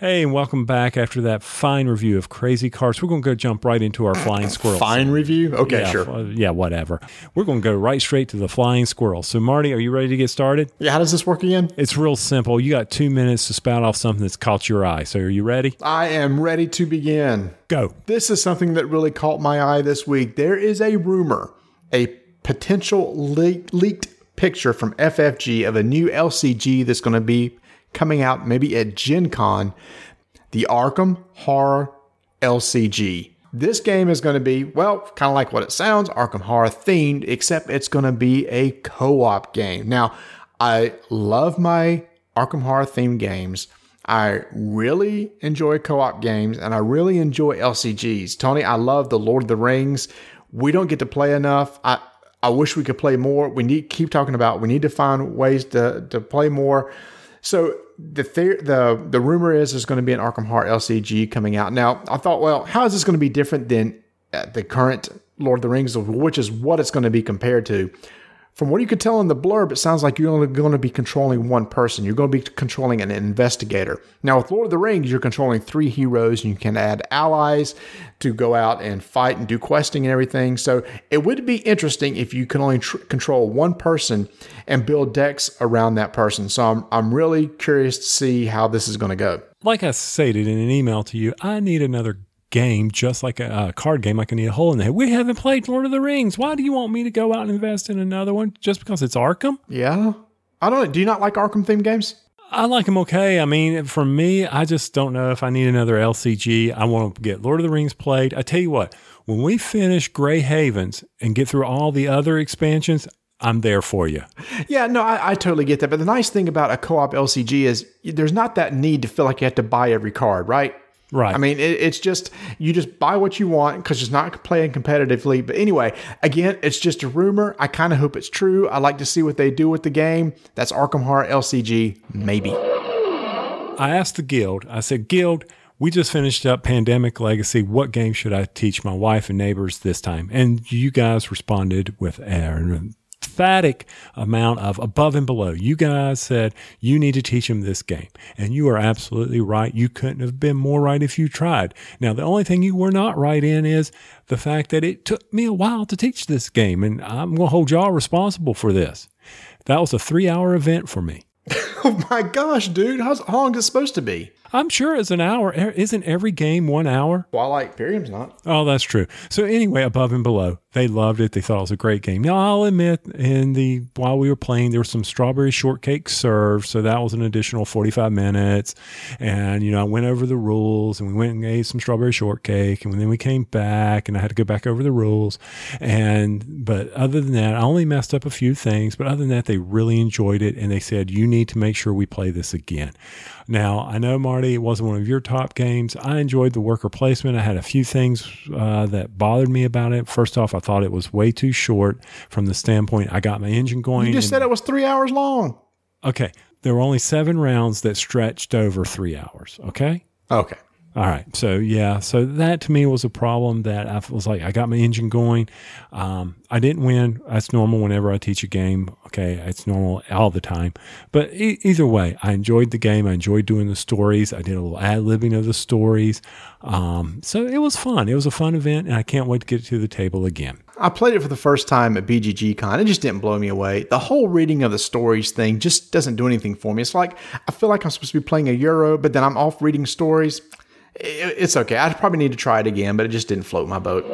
Hey, and welcome back after that fine review of Crazy Karts. We're going to go jump right into our flying <coughs> squirrel. Fine review? Okay, yeah, sure. Uh, yeah, whatever. We're going to go right straight to the flying squirrel. So, Marty, are you ready to get started? Yeah, how does this work again? It's real simple. You got two minutes to spout off something that's caught your eye. So, are you ready? I am ready to begin. Go. This is something that really caught my eye this week. There is a rumor, a potential le- leaked picture from FFG of a new LCG that's going to be coming out maybe at Gen Con the Arkham Horror LCG. This game is going to be, well, kind of like what it sounds, Arkham Horror themed, except it's going to be a co op game. Now, I love my Arkham Horror themed games. I really enjoy co op games and I really enjoy LCGs. Tony, I love the Lord of the Rings. We don't get to play enough. I, I wish we could play more. We need keep talking about we need to find ways to, to play more. So the the the rumor is there's going to be an Arkham Horror LCG coming out. Now, I thought, well, how is this going to be different than uh, the current Lord of the Rings, which is what it's going to be compared to? From what you could tell in the blurb, it sounds like you're only going to be controlling one person. You're going to be controlling an investigator. Now, with Lord of the Rings, you're controlling three heroes, and you can add allies to go out and fight and do questing and everything. So it would be interesting if you can only tr- control one person and build decks around that person. So I'm, I'm really curious to see how this is going to go. Like I stated in an email to you, I need another game, just like a, a, card game, like I need a hole in the head. We haven't played Lord of the Rings. Why do you want me to go out and invest in another one just because it's Arkham? Yeah. I don't know. Do you not like Arkham themed games? I like them okay. I mean, for me, I just don't know if I need another LCG. I want to get Lord of the Rings played. I tell you what, when we finish Grey Havens and get through all the other expansions, I'm there for you. Yeah, no, I, I, totally get that. But the nice thing about a co op LCG is there's not that need to feel like you have to buy every card, right? Right. I mean, it, it's just you just buy what you want because it's not playing competitively. But anyway, again, it's just a rumor. I kind of hope it's true. I like to see what they do with the game. That's Arkham Horror LCG, maybe. I asked the guild. I said, Guild, we just finished up Pandemic Legacy. What game should I teach my wife and neighbors this time? And you guys responded with emphatic amount of above and below. You guys said you need to teach them this game. And you are absolutely right. You couldn't have been more right if you tried. Now, the only thing you were not right in is the fact that it took me a while to teach this game. And I'm going to hold y'all responsible for this. That was a three hour event for me. <laughs> oh my gosh, dude. How's, how long is it supposed to be? I'm sure it's an hour. Isn't every game one hour? Twilight Imperium's not. Oh, that's true. So anyway, above and below, they loved it. They thought it was a great game. Now I'll admit, in the while we were playing, there was some strawberry shortcake served, so that was an additional 45 minutes. And you know, I went over the rules, and we went and ate some strawberry shortcake, and then we came back, and I had to go back over the rules. And but other than that, I only messed up a few things. But other than that, they really enjoyed it, and they said you need to make sure we play this again. Now, I know, Marty, it wasn't one of your top games. I enjoyed the worker placement. I had a few things uh, that bothered me about it. First off, I thought it was way too short from the standpoint I got my engine going. You just said it was three hours long. Okay. There were only seven rounds that stretched over three hours. Okay. Okay. All right. So yeah. So that to me was a problem that I was like, I got my engine going. Um, I didn't win. That's normal whenever I teach a game. Okay. It's normal all the time. But e- either way, I enjoyed the game. I enjoyed doing the stories. I did a little ad libbing of the stories. Um, so it was fun. It was a fun event and I can't wait to get to the table again. I played it for the first time at BGG Con. It just didn't blow me away. The whole reading of the stories thing just doesn't do anything for me. It's like I feel like I'm supposed to be playing a Euro, but then I'm off reading stories it's okay. I probably need to try it again, but it just didn't float my boat.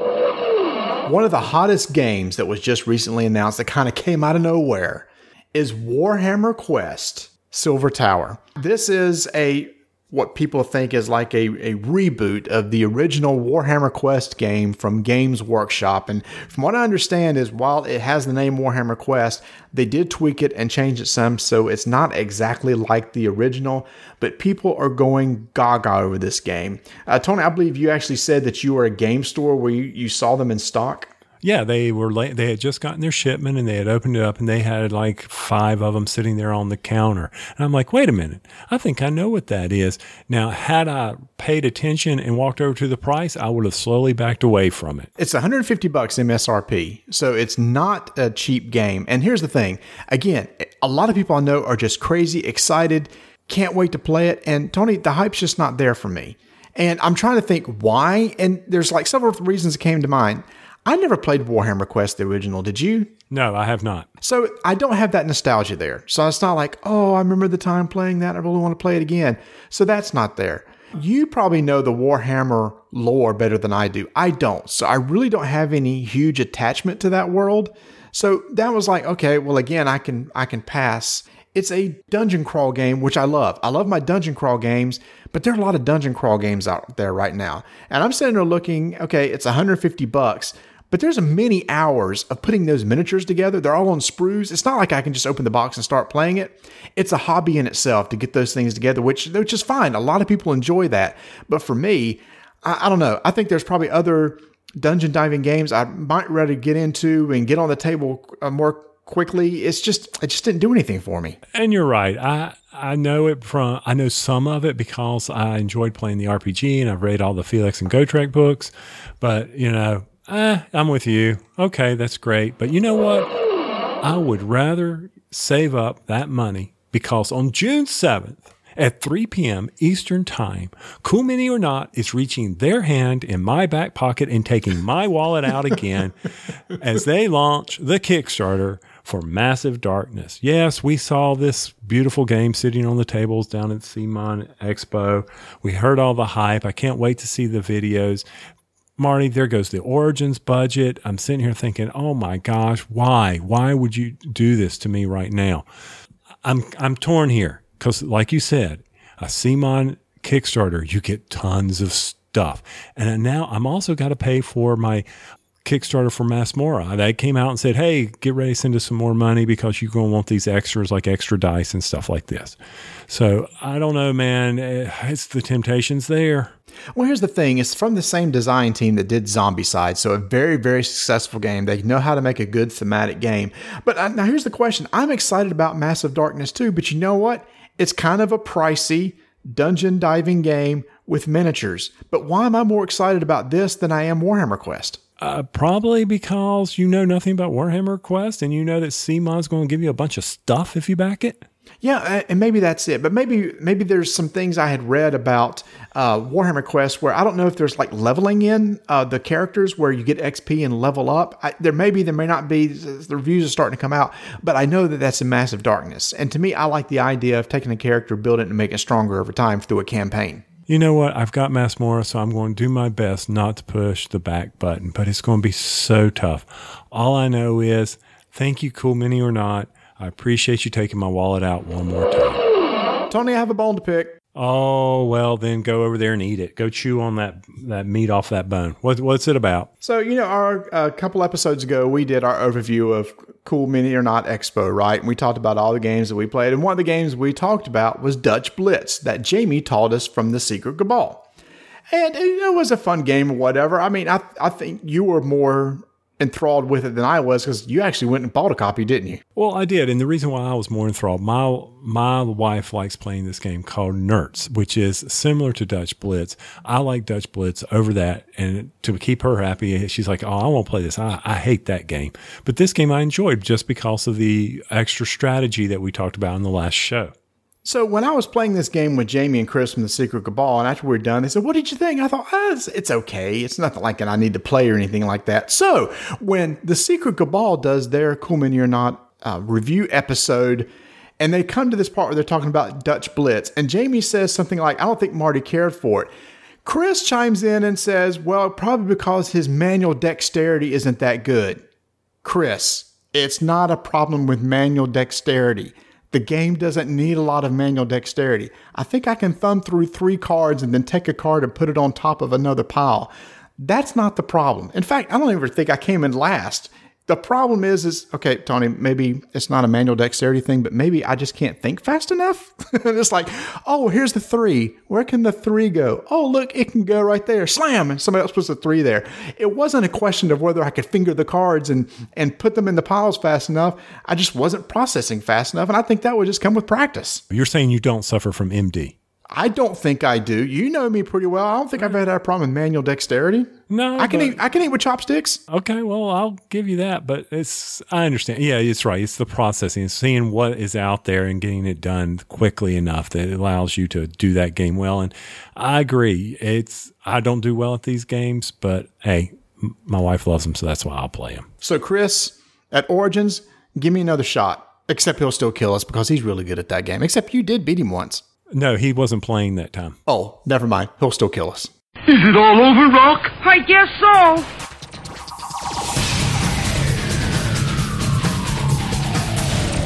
One of the hottest games that was just recently announced that kind of came out of nowhere is Warhammer Quest Silver Tower. This is a what people think is like a, a reboot of the original Warhammer Quest game from Games Workshop. And from what I understand is while it has the name Warhammer Quest, they did tweak it and change it some, so it's not exactly like the original, but people are going gaga over this game. Uh, Tony, I believe you actually said that you were a game store where you, you saw them in stock. Yeah, they were late. They had just gotten their shipment and they had opened it up and they had like five of them sitting there on the counter. And I'm like, wait a minute. I think I know what that is. Now, had I paid attention and walked over to the price, I would have slowly backed away from it. It's 150 bucks MSRP. So it's not a cheap game. And here's the thing. Again, a lot of people I know are just crazy excited, can't wait to play it. And Tony, the hype's just not there for me. And I'm trying to think why. And there's like several reasons that came to mind. I never played Warhammer Quest the original. Did you? No, I have not. So I don't have that nostalgia there. So it's not like, oh, I remember the time playing that. I really want to play it again. So that's not there. You probably know the Warhammer lore better than I do. I don't. So I really don't have any huge attachment to that world. So that was like, okay, well again, I can I can pass. It's a dungeon crawl game, which I love. I love my dungeon crawl games, but there are a lot of dungeon crawl games out there right now. And I'm sitting there looking, okay, it's 150 bucks. But there's many hours of putting those miniatures together. They're all on sprues. It's not like I can just open the box and start playing it. It's a hobby in itself to get those things together, which which is fine. A lot of people enjoy that. But for me, I, I don't know. I think there's probably other dungeon diving games I might rather get into and get on the table uh, more quickly. It's just it just didn't do anything for me. And you're right. I I know it from I know some of it because I enjoyed playing the RPG and I've read all the Felix and Gotrek books. But you know, eh, I'm with you. Okay, that's great. But you know what? I would rather save up that money because on June 7th at 3 p.m. Eastern Time, Cool Mini or Not is reaching their hand in my back pocket and taking my wallet out again <laughs> as they launch the Kickstarter for Massive Darkness. Yes, we saw this beautiful game sitting on the tables down at CMON Expo. We heard all the hype. I can't wait to see the videos. Marty, there goes the Origins budget. I'm sitting here thinking, oh my gosh, why? Why would you do this to me right now? I'm I'm torn here because, like you said, a CMON Kickstarter, you get tons of stuff, and now I'm also got to pay for my Kickstarter for Masmorra. They came out and said, "Hey, get ready to send us some more money because you're going to want these extras like extra dice and stuff like this." So I don't know, man. Eh, it's the temptations there. Well, here's the thing: it's from the same design team that did Zombicide, so a very, very successful game. They know how to make a good thematic game. But uh, now here's the question: I'm excited about Massive Darkness too, but you know what? It's kind of a pricey dungeon diving game with miniatures. But why am I more excited about this than I am Warhammer Quest? Uh, probably because you know nothing about Warhammer Quest and you know that CMON's going to give you a bunch of stuff if you back it. Yeah, and maybe that's it. But maybe maybe there's some things I had read about uh, Warhammer Quest where I don't know if there's like leveling in uh, the characters where you get XP and level up. I, there may be, there may not be. The reviews are starting to come out, but I know that that's a massive darkness. And to me, I like the idea of taking a character, building it, and making it stronger over time through a campaign you know what? I've got Masmorra, so I'm going to do my best not to push the back button, but it's going to be so tough. All I know is thank you, Cool Mini or not. I appreciate you taking my wallet out one more time. Tony, I have a bone to pick. Oh well, then go over there and eat it. Go chew on that that meat off that bone. What, what's it about? So you know, our a uh, couple episodes ago, we did our overview of Cool Mini or Not Expo, right? And we talked about all the games that we played, and one of the games we talked about was Dutch Blitz that Jamie taught us from the Secret Cabal. And it was a fun game or whatever. I mean, I I think you were more enthralled with it than I was because you actually went and bought a copy, didn't you? Well, I did, and the reason why I was more enthralled, my my wife likes playing this game called Nerts, which is similar to Dutch Blitz. I like Dutch Blitz over that, and to keep her happy, she's like, "Oh, I won't play this. I, I hate that game." But this game I enjoyed just because of the extra strategy that we talked about in the last show. So when I was playing this game with Jamie and Chris from the Secret Cabal, and after we were done, they said, "What did you think?" I thought, oh, it's, it's, okay. It's nothing like that. I need to play or anything like that." So when the Secret Cabal does their Cool or Not uh, review episode, and they come to this part where they're talking about Dutch Blitz, and Jamie says something like, "I don't think Marty cared for it." Chris chimes in and says, "Well, probably because his manual dexterity isn't that good." Chris, it's not a problem with manual dexterity. The game doesn't need a lot of manual dexterity. I think I can thumb through three cards and then take a card and put it on top of another pile. That's not the problem. In fact, I don't even think I came in last. The problem is, is okay, Tony. Maybe it's not a manual dexterity thing, but maybe I just can't think fast enough. <laughs> it's like, oh, here's the three. Where can the three go? Oh, look, it can go right there. Slam, and somebody else puts the three there. It wasn't a question of whether I could finger the cards and and put them in the piles fast enough. I just wasn't processing fast enough, and I think that would just come with practice. You're saying you don't suffer from MD. I don't think I do. You know me pretty well. I don't think I've had a problem with manual dexterity. No, I can eat. I can eat with chopsticks. Okay, well, I'll give you that, but it's. I understand. Yeah, it's right. It's the processing, it's seeing what is out there and getting it done quickly enough that it allows you to do that game well. And I agree. It's. I don't do well at these games, but hey, my wife loves them, so that's why I'll play them. So, Chris, at Origins, give me another shot. Except he'll still kill us because he's really good at that game. Except you did beat him once. No, he wasn't playing that time. Oh, never mind. He'll still kill us. Is it all over, Rock? I guess so.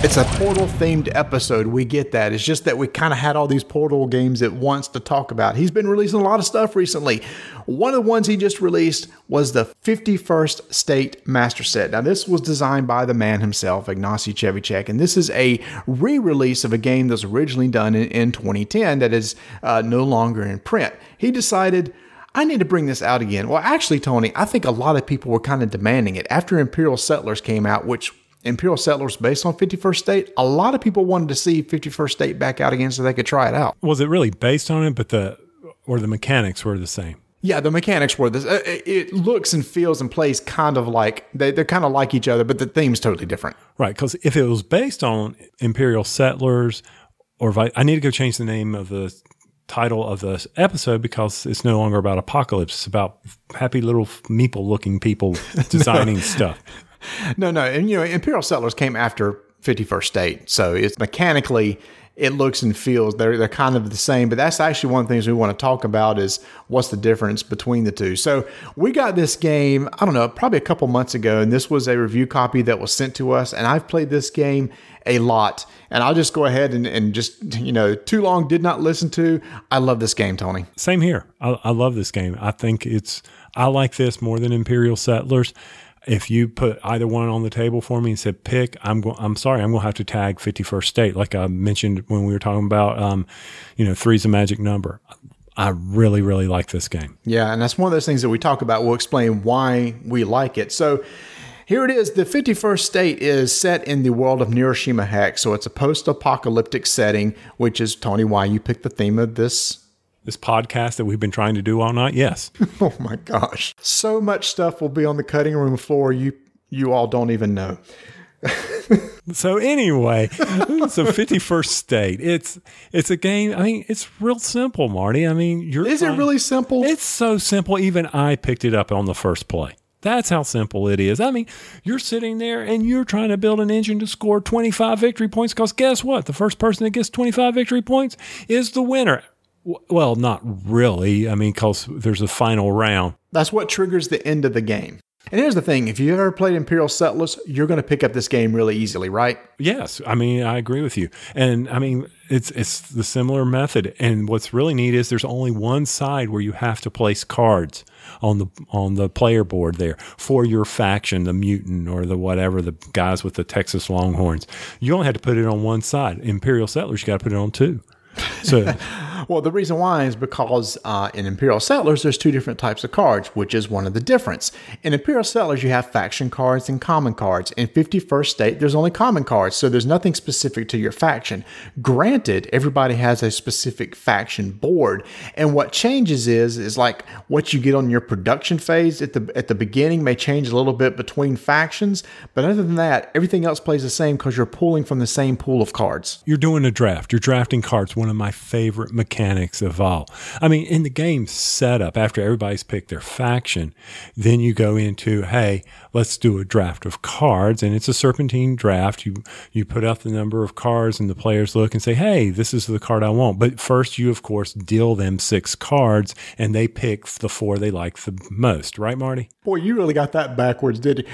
It's a Portal themed episode. We get that. It's just that we kind of had all these Portal games at once to talk about. He's been releasing a lot of stuff recently. One of the ones he just released was the 51st State Master Set. Now, this was designed by the man himself, Ignacy Trzewiczek, and this is a re release of a game that was originally done in, in 2010 that is uh, no longer in print. He decided. I need to bring this out again. Well, actually, Tony, I think a lot of people were kind of demanding it. After Imperial Settlers came out, which Imperial Settlers based on 51st State. A lot of people wanted to see 51st State back out again so they could try it out. Was it really based on it, but the or the mechanics were the same? Yeah, the mechanics were this. uh, It looks and feels and plays kind of like they, they're kind of like each other, but the theme's totally different. Right, because if it was based on Imperial Settlers, or Vi- I need to go change the name of the title of the episode because it's no longer about apocalypse. It's about happy little meeple looking people <laughs> designing stuff. <laughs> No, no, and you know, Imperial Settlers came after 51st State, so it's mechanically it looks and feels they're they're kind of the same. But that's actually one of the things we want to talk about is what's the difference between the two. So we got this game, I don't know, probably a couple months ago, and this was a review copy that was sent to us, and I've played this game a lot. And I'll just go ahead and, and just, you know, too long did not listen to. I love this game, Tony. Same here. I, I love this game. I think it's, I like this more than Imperial Settlers. If you put either one on the table for me and said pick, I'm. I'm sorry, I'm going to have to tag 51st State, like I mentioned when we were talking about, um, you know, three's a magic number. I really, really like this game. Yeah, and that's one of those things that we talk about. We'll explain why we like it. So here it is. The 51st state is set in the world of Neuroshima Hex. So it's a post apocalyptic setting, which is, Tony, why you picked the theme of this. This podcast that we've been trying to do all night, yes. <laughs> Oh my gosh. So much stuff will be on the cutting room floor you you all don't even know. <laughs> So anyway, so 51st state. It's it's a game. I mean, it's real simple, Marty. I mean, you're Is it really simple? It's so simple. Even I picked it up on the first play. That's how simple it is. I mean, you're sitting there and you're trying to build an engine to score 25 victory points because guess what? The first person that gets 25 victory points is the winner. Well, not really. I mean, because there's a final round. That's what triggers the end of the game. And here's the thing if you've ever played Imperial Settlers, you're going to pick up this game really easily, right? Yes, I mean I agree with you, and I mean it's it's the similar method. And what's really neat is there's only one side where you have to place cards on the on the player board there for your faction, the mutant or the whatever, the guys with the Texas Longhorns. You only have to put it on one side. Imperial Settlers, you got to put it on two. So <laughs> Well, the reason why is because uh, in Imperial Settlers, there's two different types of cards, which is one of the difference. In Imperial Settlers, you have faction cards and common cards. In 51st State, there's only common cards, so there's nothing specific to your faction. Granted, everybody has a specific faction board, and what changes is is like what you get on your production phase at the at the beginning may change a little bit between factions, but other than that, everything else plays the same because you're pulling from the same pool of cards. you're doing a draft. You're drafting cards. One of my favorite mechanics of all. I mean, in the game setup, after everybody's picked their faction, then you go into, hey, let's do a draft of cards, and it's a serpentine draft. You you put out the number of cards, and the players look and say, hey, this is the card I want. But first, you of course deal them six cards, and they pick the four they like the most. Right, Marty? Boy, you really got that backwards, did you?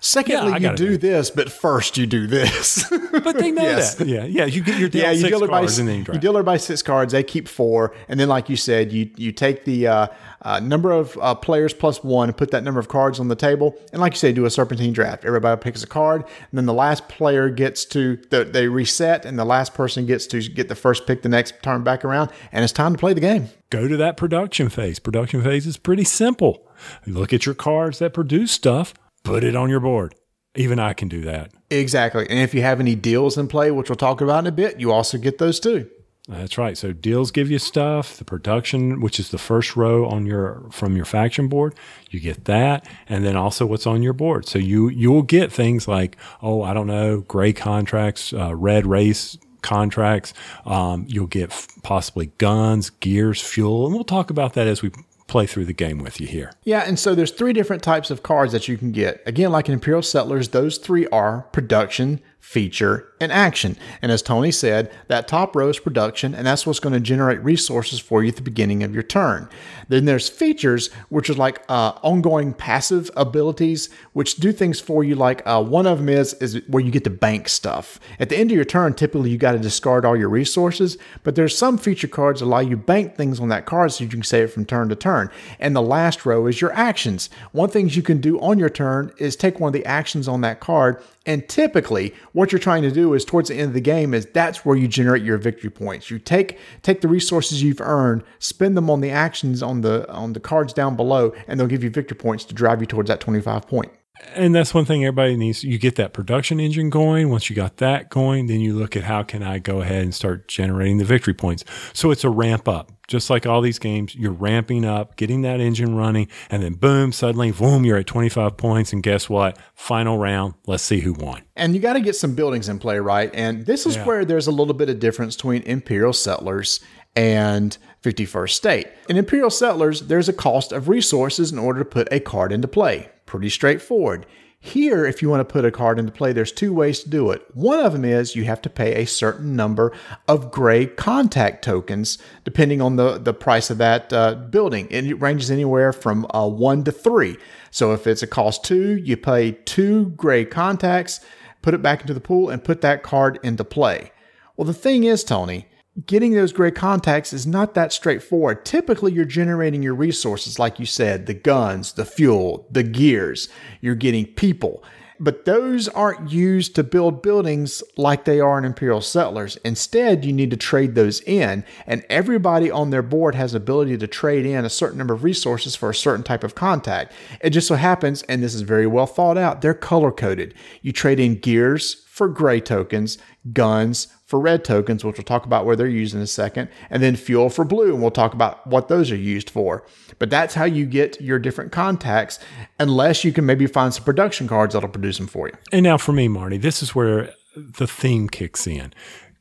Secondly, Yeah, you do this, but first you do this. <laughs> But they know Yes. that. Yeah, yeah. You get your deal yeah, you six deal cards, and then you you deal everybody six cards. They keep four, and then, like you said, you you take the uh, uh, number of uh, players plus one put that number of cards on the table, and like you say, do a serpentine draft. Everybody picks a card, and then the last player gets to the, they reset, and the last person gets to get the first pick the next turn back around, and it's time to play the game. go to that production phase. Production phase is pretty simple. You look at your cards that produce stuff, put it on your board. Even I can do that. Exactly, and if you have any deals in play, which we'll talk about in a bit, you also get those too. That's right. So deals give you stuff. The production, which is the first row on your from your faction board, you get that, and then also what's on your board. So you you will get things like oh I don't know gray contracts, uh, red race contracts. Um, you'll get f- possibly guns, gears, fuel, and we'll talk about that as we play through the game with you here. Yeah, and so there's three different types of cards that you can get. Again, like in Imperial Settlers, those three are production, feature, and action. And as Tony said, that top row is production, and that's what's going to generate resources for you at the beginning of your turn. Then there's features, which are like uh, ongoing passive abilities, which do things for you. Like uh, one of them is is where you get to bank stuff. At the end of your turn, typically you got to discard all your resources, but there's some feature cards that allow you bank things on that card so you can save it from turn to turn. And the last row is your actions. One things you can do on your turn is take one of the actions on that card and typically, what you're trying to do is towards the end of the game is that's where you generate your victory points. You take take the resources you've earned, spend them on the actions on the on the cards down below, and they'll give you victory points to drive you towards that 25 point. And that's one thing everybody needs. You get that production engine going. Once you got that going, then you look at how can I go ahead and start generating the victory points. So it's a ramp up, just like all these games. You're ramping up, getting that engine running, and then boom, suddenly, boom, you're at 25 points. And guess what? Final round. Let's see who won. And you got to get some buildings in play, right? And this is Yeah. where there's a little bit of difference between Imperial Settlers and 51st State. In Imperial Settlers, there's a cost of resources in order to put a card into play. Pretty straightforward. Here, if you want to put a card into play, there's two ways to do it. One of them is you have to pay a certain number of gray contact tokens, depending on the, the price of that uh, building. And it ranges anywhere from uh, one to three. So if it's a cost two, you pay two gray contacts, put it back into the pool, and put that card into play. Well, the thing is, Tony, getting those gray contacts is not that straightforward. Typically, you're generating your resources, like you said, the guns, the fuel, the gears, you're getting people. But those aren't used to build buildings like they are in Imperial Settlers. Instead, you need to trade those in, and everybody on their board has ability to trade in a certain number of resources for a certain type of contact. It just so happens, and this is very well thought out, they're color coded. You trade in gears for gray tokens, guns for red tokens, which we'll talk about where they're used in a second, and then fuel for blue, and we'll talk about what those are used for. But that's how you get your different contacts, unless you can maybe find some production cards that'll produce them for you. And now for me, Marty, this is where the theme kicks in.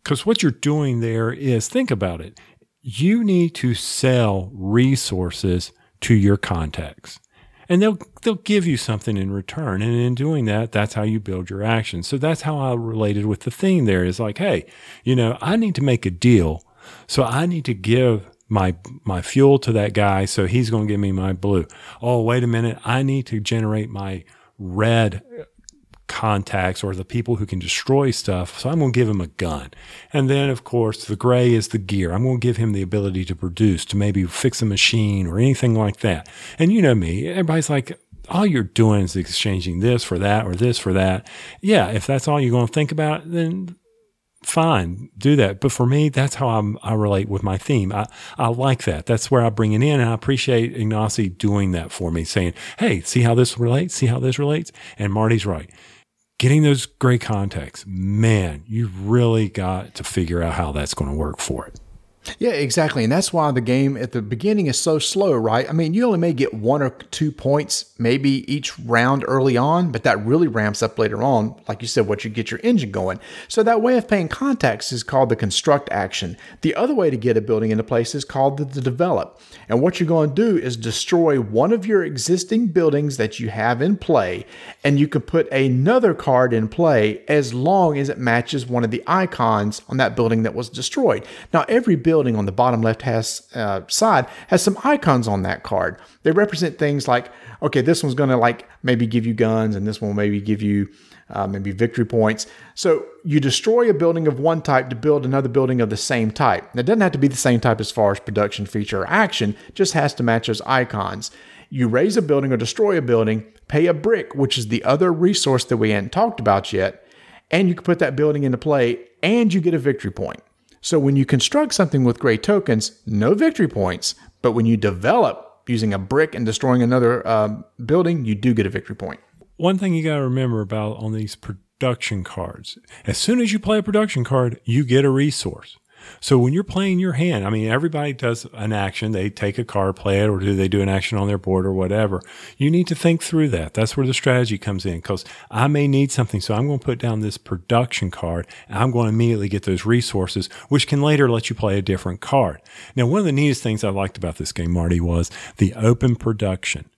Because what you're doing there is think about it. You need to sell resources to your contacts. And they'll they'll give you something in return. And in doing that, that's how you build your action. So that's how I related with the theme there is like, hey, you know, I need to make a deal. So I need to give my my fuel to that guy so he's going to give me my blue. Oh, wait a minute. I need to generate my red contacts or the people who can destroy stuff. So I'm going to give him a gun. And then, of course, the gray is the gear. I'm going to give him the ability to produce, to maybe fix a machine or anything like that. And you know me, everybody's like, all you're doing is exchanging this for that or this for that. Yeah, if that's all you're going to think about, then fine, do that. But for me, that's how I'm, I relate with my theme. I, I like that. That's where I bring it in. And I appreciate Ignacy doing that for me, saying, Hey, see how this relates? See how this relates? And Marty's right. Getting those gray contacts, man, you really got to figure out how that's going to work for it. Yeah, exactly. And that's why the game at the beginning is so slow, right? I mean, you only may get one or two points maybe each round early on, but that really ramps up later on, like you said, once you get your engine going. So that way of paying contacts is called the construct action. The other way to get a building into place is called the, the develop. And what you're going to do is destroy one of your existing buildings that you have in play, and you can put another card in play as long as it matches one of the icons on that building that was destroyed. Now, every building on the bottom left has uh, side has some icons on that card. They represent things like, okay, this one's going to like maybe give you guns, and this one will maybe give you uh, maybe victory points. So you destroy a building of one type to build another building of the same type. It doesn't have to be the same type as far as production, feature, or action. Just has to match those icons. You raze a building or destroy a building, pay a brick, which is the other resource that we hadn't talked about yet, and you can put that building into play, and you get a victory point. So when you construct something with gray tokens, no victory points, but when you develop using a brick and destroying another um, building, you do get a victory point. One thing you got to remember about on these production cards, as soon as you play a production card, you get a resource. So when you're playing your hand, I mean, everybody does an action. They take a card, play it, or do they do an action on their board or whatever. You need to think through that. That's where the strategy comes in because I may need something. So I'm going to put down this production card and I'm going to immediately get those resources, which can later let you play a different card. Now, one of the neatest things I liked about this game, Marty, was the open production.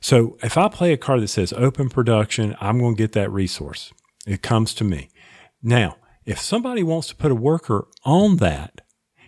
So if I play a card that says open production, I'm going to get that resource. It comes to me. Now, if somebody wants to put a worker on that,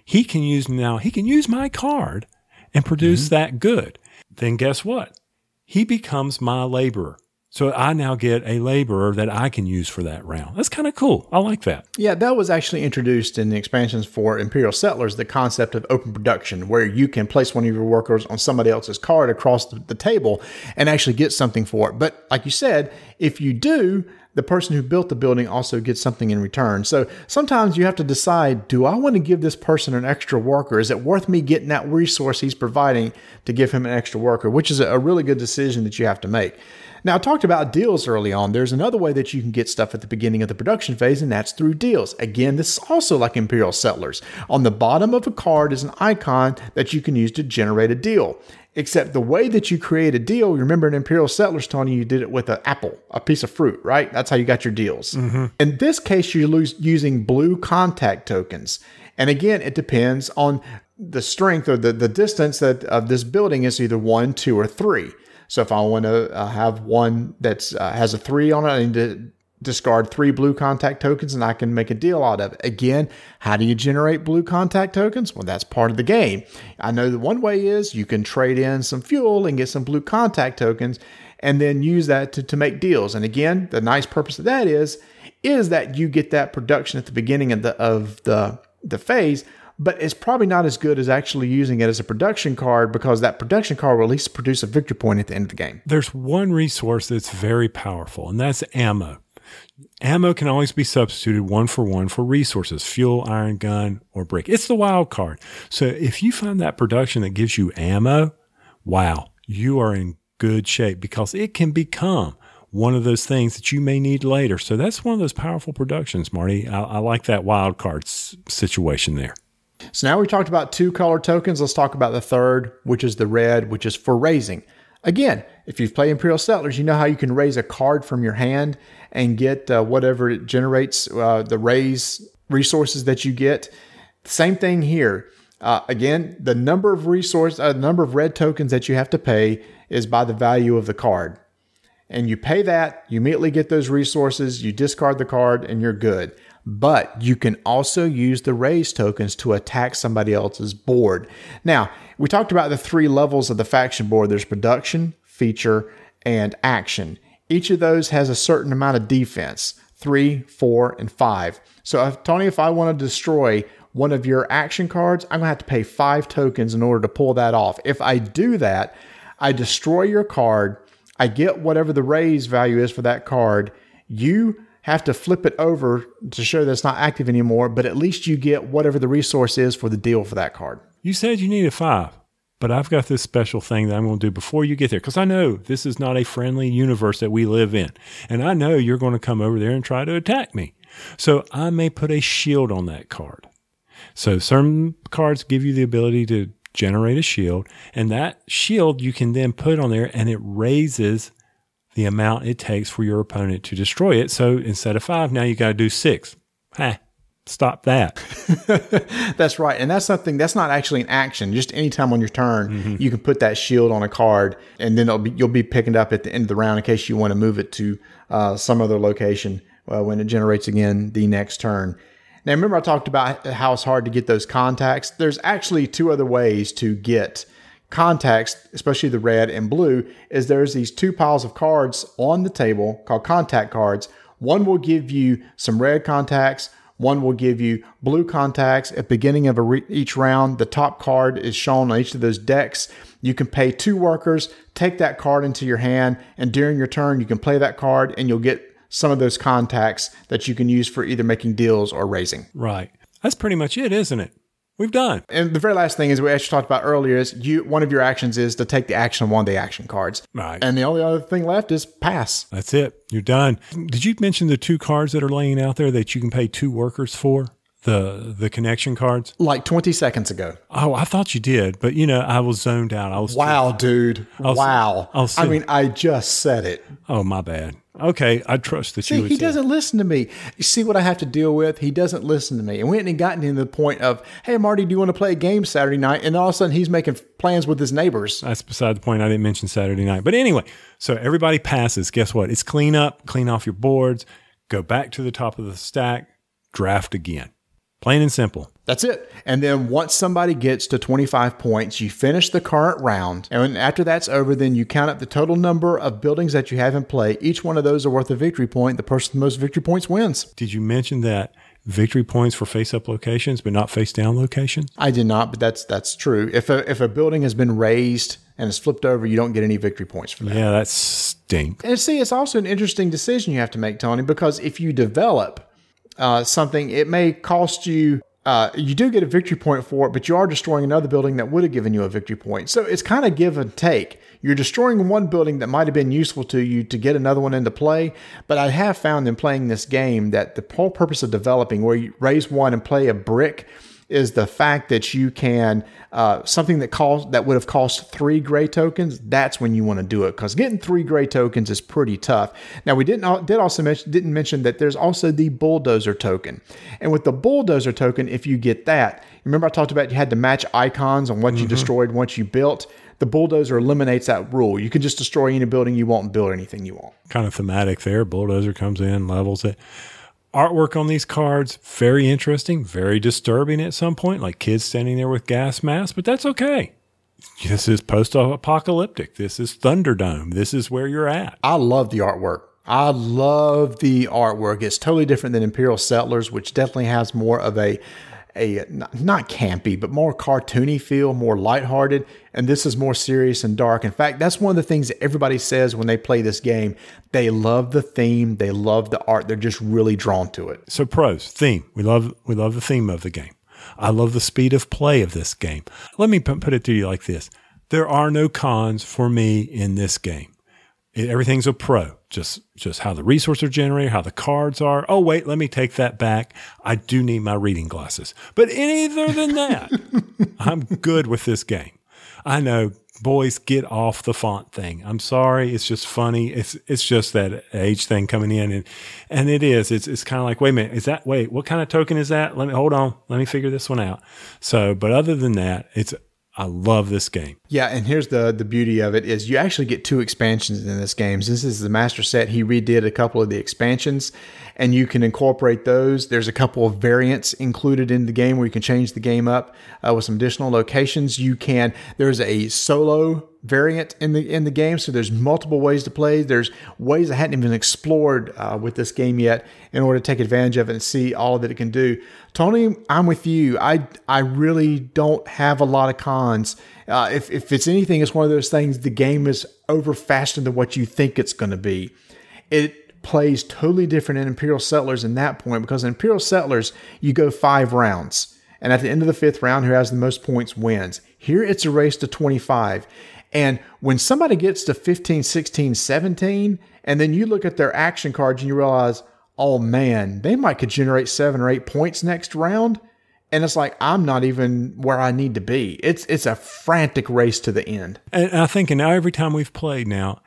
he can use now, he can use my card and produce mm-hmm. that good. Then guess what? He becomes my laborer. So I now get a laborer that I can use for that round. That's kind of cool. I like that. Yeah, that was actually introduced in the expansions for Imperial Settlers, the concept of open production, where you can place one of your workers on somebody else's card across the, the table and actually get something for it. But like you said, if you do, the person who built the building also gets something in return. So sometimes you have to decide do I want to give this person an extra worker? Is it worth me getting that resource he's providing to give him an extra worker? Which is a really good decision that you have to make. Now, I talked about deals early on. There's another way that you can get stuff at the beginning of the production phase, and that's through deals. Again, this is also like Imperial Settlers. On the bottom of a card is an icon that you can use to generate a deal. Except the way that you create a deal, remember in Imperial Settlers, Tony, you you did it with an apple, a piece of fruit, right? That's how you got your deals. In this case, you're lo- using blue contact tokens. And again, it depends on the strength or the, the distance that of this building is either one, two, or three. So if I want to uh, have one that uh, has a three on it, I need to discard three blue contact tokens and I can make a deal out of it. Again, how do you generate blue contact tokens? Well, that's part of the game. I know that one way is you can trade in some fuel and get some blue contact tokens and then use that to, to make deals. And again, the nice purpose of that is is that you get that production at the beginning of the of the the phase, but it's probably not as good as actually using it as a production card because that production card will at least produce a victory point at the end of the game. There's one resource that's very powerful, and that's ammo. Ammo can always be substituted one for one for resources, fuel, iron gun, or brick. It's the wild card. So if you find that production that gives you ammo, wow, you are in good shape because it can become one of those things that you may need later. So that's one of those powerful productions, Marty. I, I like that wild card s- situation there. So now we talked about two color tokens. Let's talk about the third, which is the red, which is for razing. Again, if you've played Imperial Settlers, you know how you can raze a card from your hand and get uh, whatever it generates, uh, the raze resources that you get. Same thing here. Uh, again, the number of resource, uh, number of red tokens that you have to pay is by the value of the card. And you pay that, you immediately get those resources, you discard the card, and you're good. But you can also use the raze tokens to attack somebody else's board. Now, we talked about the three levels of the faction board there's production, feature, and action. Each of those has a certain amount of defense three, four, and five. So, if, Tony, if I want to destroy one of your action cards, I'm going to have to pay five tokens in order to pull that off. If I do that, I destroy your card, I get whatever the raze value is for that card. You have to flip it over to show that it's not active anymore, but at least you get whatever the resource is for the deal for that card. You said you needed five, but I've got this special thing that I'm going to do before you get there because I know this is not a friendly universe that we live in. And I know you're going to come over there and try to attack me. So I may put a shield on that card. So certain cards give you the ability to generate a shield, and that shield you can then put on there and it raises the amount it takes for your opponent to destroy it. So instead of five, now you got to do six. Ha, stop that. <laughs> That's right. And that's something that's not actually an action. Just anytime on your turn, you can put that shield on a card and then it'll be, you'll be picking it up at the end of the round in case you want to move it to uh, some other location uh, when it generates again the next turn. Now, remember, I talked about how it's hard to get those contacts. There's actually two other ways to get contacts, especially the red and blue, is there's these two piles of cards on the table called contact cards. One will give you some red contacts. One will give you blue contacts at beginning of re- each round. The top card is shown on each of those decks. You can pay two workers, take that card into your hand, and during your turn, you can play that card and you'll get some of those contacts that you can use for either making deals or razing. Right. That's pretty much it, isn't it? We've done. And the very last thing is we actually talked about earlier is you one of your actions is to take the action on one of the action cards. Right. And the only other thing left is pass. That's it. You're done. Did you mention the two cards that are laying out there that you can pay two workers for? The the connection cards? Like 20 seconds ago. Oh, I thought you did, but you know, I was zoned out. I was Wow, dude. I'll- wow. I'll I see. mean, I just said it. Oh, my bad. Okay, I trust that you See, would he say- doesn't listen to me. You see what I have to deal with? He doesn't listen to me. And we hadn't gotten to the point of, hey, Marty, do you want to play a game Saturday night? And all of a sudden, he's making plans with his neighbors. That's beside the point. I didn't mention Saturday night. But anyway, so everybody passes. Guess what? It's clean up, clean off your boards, go back to the top of the stack, draft again. Plain and simple. That's it. And then once somebody gets to 25 points, you finish the current round. And when, after that's over, then you count up the total number of buildings that you have in play. Each one of those are worth a victory point. The person with the most victory points wins. Did you mention that victory points for face up locations, but not face down locations? I did not, but that's that's true. If a if a building has been razed and it's flipped over, you don't get any victory points for that. Yeah, that stinks. And see, it's also an interesting decision you have to make, Tony, because if you develop uh, something, it may cost you. Uh, you do get a victory point for it, but you are destroying another building that would have given you a victory point. So it's kind of give and take. You're destroying one building that might have been useful to you to get another one into play. But I have found in playing this game that the whole purpose of developing, where you raze one and play a brick, is the fact that you can uh, something that cost that would have cost three gray tokens. That's when you want to do it because getting three gray tokens is pretty tough. Now we didn't did also mention didn't mention that there's also the bulldozer token, and with the bulldozer token, if you get that, remember I talked about you had to match icons on what you destroyed once you built. The bulldozer eliminates that rule. You can just destroy any building you want and build anything you want. Kind of thematic there. Bulldozer comes in, levels it. Artwork on these cards, very interesting, very disturbing at some point, like kids standing there with gas masks, but that's okay. This is post apocalyptic. This is Thunderdome. This is where you're at. I love the artwork. I love the artwork. It's totally different than Imperial Settlers, which definitely has more of a a not, campy, but more cartoony feel, more lighthearted, and this is more serious and dark. In fact, that's one of the things that everybody says when they play this game. They love the theme, they love the art, they're just really drawn to it. So pros, theme. We love we love the theme of the game. I love the speed of play of this game. Let me put it to you like this. There are no cons for me in this game. It- everything's a pro. Just just how the resources are generated, how the cards are. Oh wait, let me take that back. I do need my reading glasses. But any other than that, <laughs> I'm good with this game. I know boys get off the font thing. I'm sorry, it's just funny. It's it's just that age thing coming in and and it is. It's it's kind of like, wait a minute, is that wait, what kind of token is that? Let me hold on. Let me figure this one out. So, but other than that, it's I love this game. Yeah, and here's the the beauty of it is you actually get two expansions in this game. This is the master set. He redid a couple of the expansions, and you can incorporate those. There's a couple of variants included in the game where you can change the game up uh, with some additional locations. You can. There's a solo variant in the in the game, so there's multiple ways to play. There's ways I hadn't even explored uh, with this game yet in order to take advantage of it and see all that it can do. Tony, I'm with you. I I really don't have a lot of cons. Uh, if if it's anything, it's one of those things. The game is over faster than what you think it's going to be. It plays totally different in Imperial Settlers in that point because in Imperial Settlers you go five rounds, and at the end of the fifth round, who has the most points wins. Here it's a race to 25. And when somebody gets to 15, 16, 17, and then you look at their action cards and you realize, oh man, they might could generate seven or eight points next round. And it's like I'm not even where I need to be. It's it's a frantic race to the end. And I think, and now every time we've played now,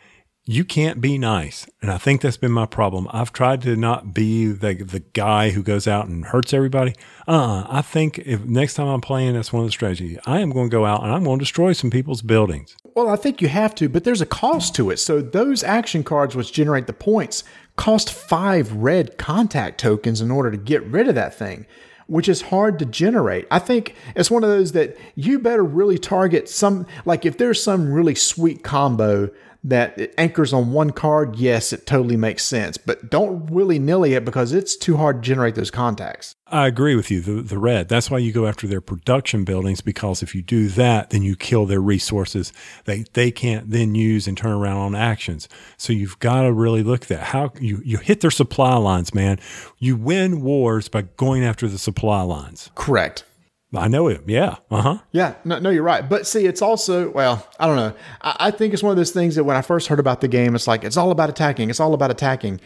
you can't be nice. And I think that's been my problem. I've tried to not be the, the guy who goes out and hurts everybody. Uh, I think if next time I'm playing, that's one of the strategies. I am going to go out and I'm going to destroy some people's buildings. Well, I think you have to, but there's a cost to it. So those action cards which generate the points cost five red contact tokens in order to get rid of that thing, which is hard to generate. I think it's one of those that you better really target some, like if there's some really sweet combo that it anchors on one card, yes, it totally makes sense, but don't willy nilly it because it's too hard to generate those contacts. I agree with you. The, the red. That's why you go after their production buildings because if you do that, then you kill their resources. They they can't then use and turn around on actions. So you've got to really look at that. How you you hit their supply lines, man. You win wars by going after the supply lines. Correct. I know him. Yeah. Uh huh. Yeah, no, no, you're right. But see, it's also, well, I don't know. I, I think it's one of those things that when I first heard about the game, it's like, it's all about attacking. It's all about attacking.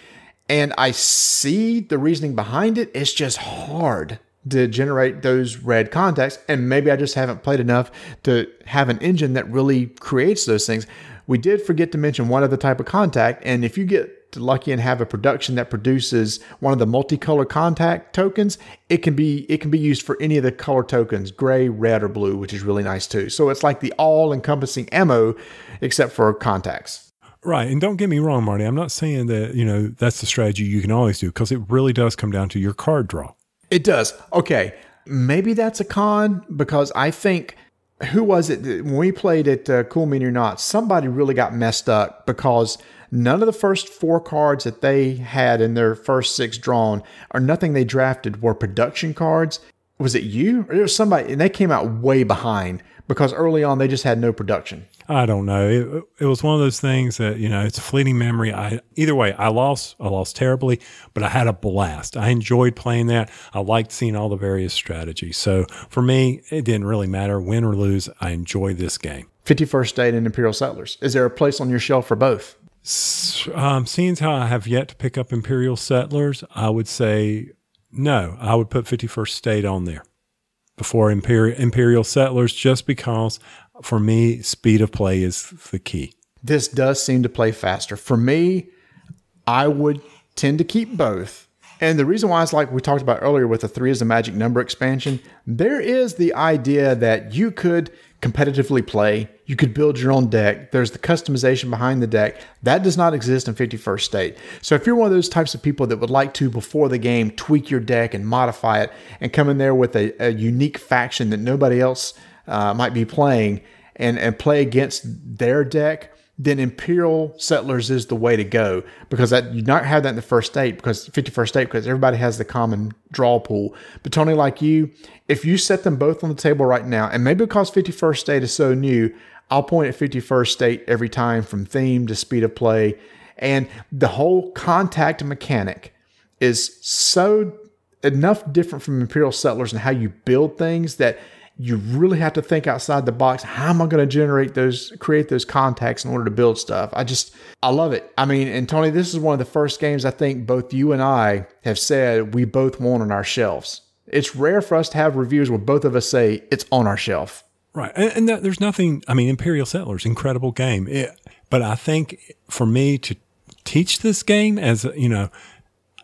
And I see the reasoning behind it. It's just hard to generate those red contacts. And maybe I just haven't played enough to have an engine that really creates those things. We did forget to mention one other type of contact. And if you get lucky and have a production that produces one of the multicolor contact tokens, it can be it can be used for any of the color tokens, gray, red, or blue, which is really nice too. So it's like the all-encompassing ammo, except for contacts. Right. And don't get me wrong, Marty. I'm not saying that, you know, that's the strategy you can always do because it really does come down to your card draw. It does. Okay. Maybe that's a con because I think who was it when we played at uh, Cool Mini or Not? Somebody really got messed up because none of the first four cards that they had in their first six drawn or nothing they drafted were production cards. Was it you or it was somebody? And they came out way behind because early on they just had no production. I don't know. It, it was one of those things that you know it's a fleeting memory. I either way, I lost. I lost terribly, but I had a blast. I enjoyed playing that. I liked seeing all the various strategies. So for me, it didn't really matter win or lose. I enjoyed this game. 51st State and Imperial Settlers. Is there a place on your shelf for both? Um, seeing how I have yet to pick up Imperial Settlers, I would say no. I would put 51st State on there before Imperial, Imperial Settlers just because for me, speed of play is the key. This does seem to play faster. For me, I would tend to keep both. And the reason why is like we talked about earlier with the three is the magic number expansion, there is the idea that you could competitively play. You could build your own deck. There's the customization behind the deck. That does not exist in 51st State. So if you're one of those types of people that would like to, before the game, tweak your deck and modify it and come in there with a, a unique faction that nobody else uh, might be playing and, and play against their deck, then Imperial Settlers is the way to go because that you not have that in the first state because 51st state because everybody has the common draw pool. But Tony, like you, if you set them both on the table right now, and maybe because 51st state is so new, I'll point at 51st state every time from theme to speed of play. And the whole contact mechanic is so enough different from Imperial Settlers and how you build things that you really have to think outside the box. How am I going to generate those, create those contacts in order to build stuff? I just, I love it. I mean, and Tony, this is one of the first games I think both you and I have said we both want on our shelves. It's rare for us to have reviews where both of us say it's on our shelf. Right. And, and that, there's nothing, I mean, Imperial Settlers, incredible game. It, but I think for me to teach this game as, you know,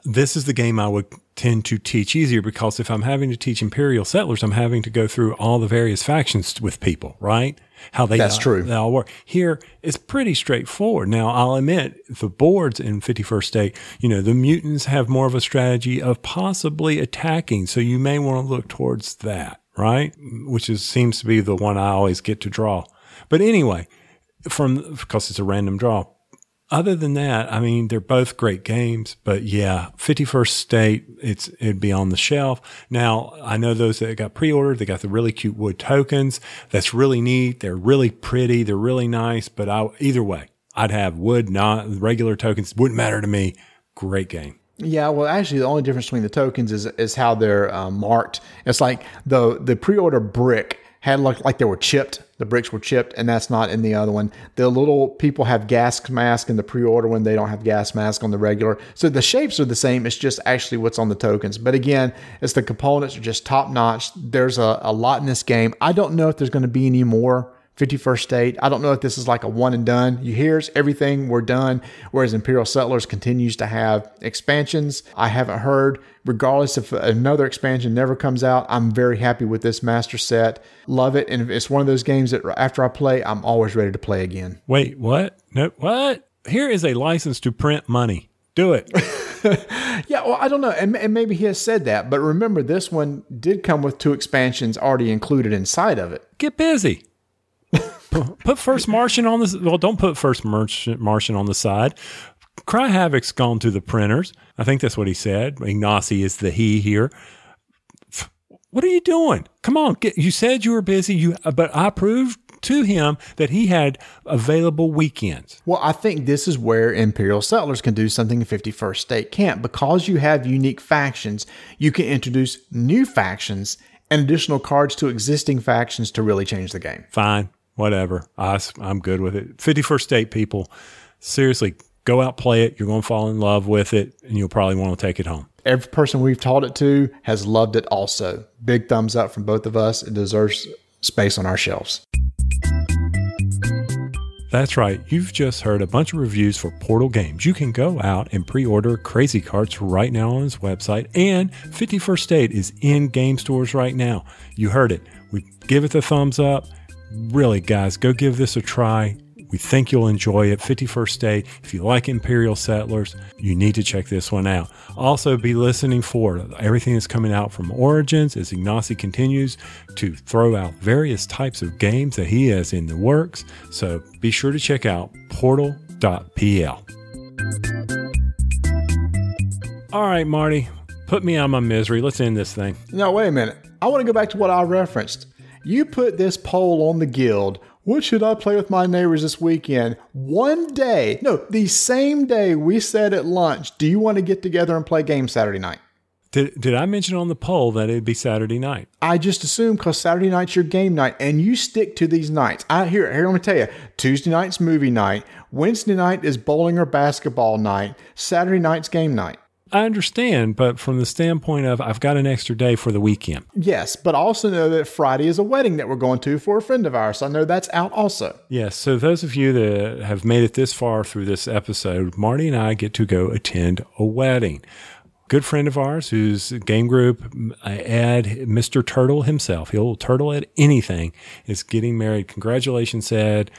this is the game I would tend to teach easier because if I'm having to teach Imperial settlers, I'm having to go through all the various factions with people, right? How they that's all, true. They all work. Here it's pretty straightforward. Now I'll admit the boards in 51st State, you know, the mutants have more of a strategy of possibly attacking, so you may want to look towards that, right? Which is seems to be the one I always get to draw. But anyway, from because it's a random draw other than that, I mean, they're both great games, but yeah, 51st State, it's, it'd be on the shelf. Now, I know those that got pre-ordered, they got the really cute wood tokens. That's really neat. They're really pretty. They're really nice, but I, either way, I'd have wood, not regular tokens. Wouldn't matter to me. Great game. Yeah, well, actually, the only difference between the tokens is is how they're uh, marked. It's like the the pre-order brick had like like they were chipped. The bricks were chipped, and that's not in the other one. The little people have gas mask in the pre-order when they don't have gas mask on the regular. So the shapes are the same. It's just actually what's on the tokens. But again, it's the components are just top notch. There's a, a lot in this game. I don't know if there's going to be any more 51st State. I don't know if this is like a one and done. You here's everything, we're done. Whereas Imperial Settlers continues to have expansions. I haven't heard, regardless if another expansion never comes out, I'm very happy with this master set. Love it. And it's one of those games that after I play, I'm always ready to play again. Wait, what? No, what? Here is a license to print money. Do it. <laughs> yeah, well, I don't know. And, and maybe he has said that. But remember, this one did come with two expansions already included inside of it. Get busy put first Martian on this. Well, don't put first Martian on the side. Cry Havoc's gone to the printers. I think that's what he said. Ignacy is the he here. What are you doing? Come on, get, you said you were busy. You, uh, but I proved to him that he had available weekends. Well, I think this is where Imperial Settlers can do something in 51st State can't. Because you have unique factions, you can introduce new factions and additional cards to existing factions to really change the game. Fine whatever. I, I'm good with it. 51st State people, seriously, go out, play it. You're going to fall in love with it, and you'll probably want to take it home. Every person we've taught it to has loved it also. Big thumbs up from both of us. It deserves space on our shelves. That's right. You've just heard a bunch of reviews for Portal Games. You can go out and pre order Crazy Karts right now on his website, and 51st State is in game stores right now. You heard it. We give it the thumbs up really, guys, go give this a try. We think you'll enjoy it. 51st State. If you like Imperial Settlers, you need to check this one out. Also, be listening for everything that's coming out from Origins as Ignacy continues to throw out various types of games that he has in the works. So be sure to check out Portal Pl. All right, Marty, put me of my misery. Let's end this thing. No, wait a minute. I want to go back to what I referenced. You put this poll on the guild. What should I play with my neighbors this weekend? One day, no, the same day we said at lunch, do you want to get together and play games Saturday night? Did, did I mention on the poll that it'd be Saturday night? I just assumed because Saturday night's your game night and you stick to these nights. I here, here, let me tell you. Tuesday night's movie night. Wednesday night is bowling or basketball night. Saturday night's game night. I understand, but from the standpoint of I've got an extra day for the weekend. Yes, but I also know that Friday is a wedding that we're going to for a friend of ours. I know that's out also. Yes, so those of you that have made it this far through this episode, Marty and I get to go attend a wedding. Good friend of ours whose game group, Ed, Mr. Turtle himself, he'll turtle at anything, is getting married. Congratulations, Ed.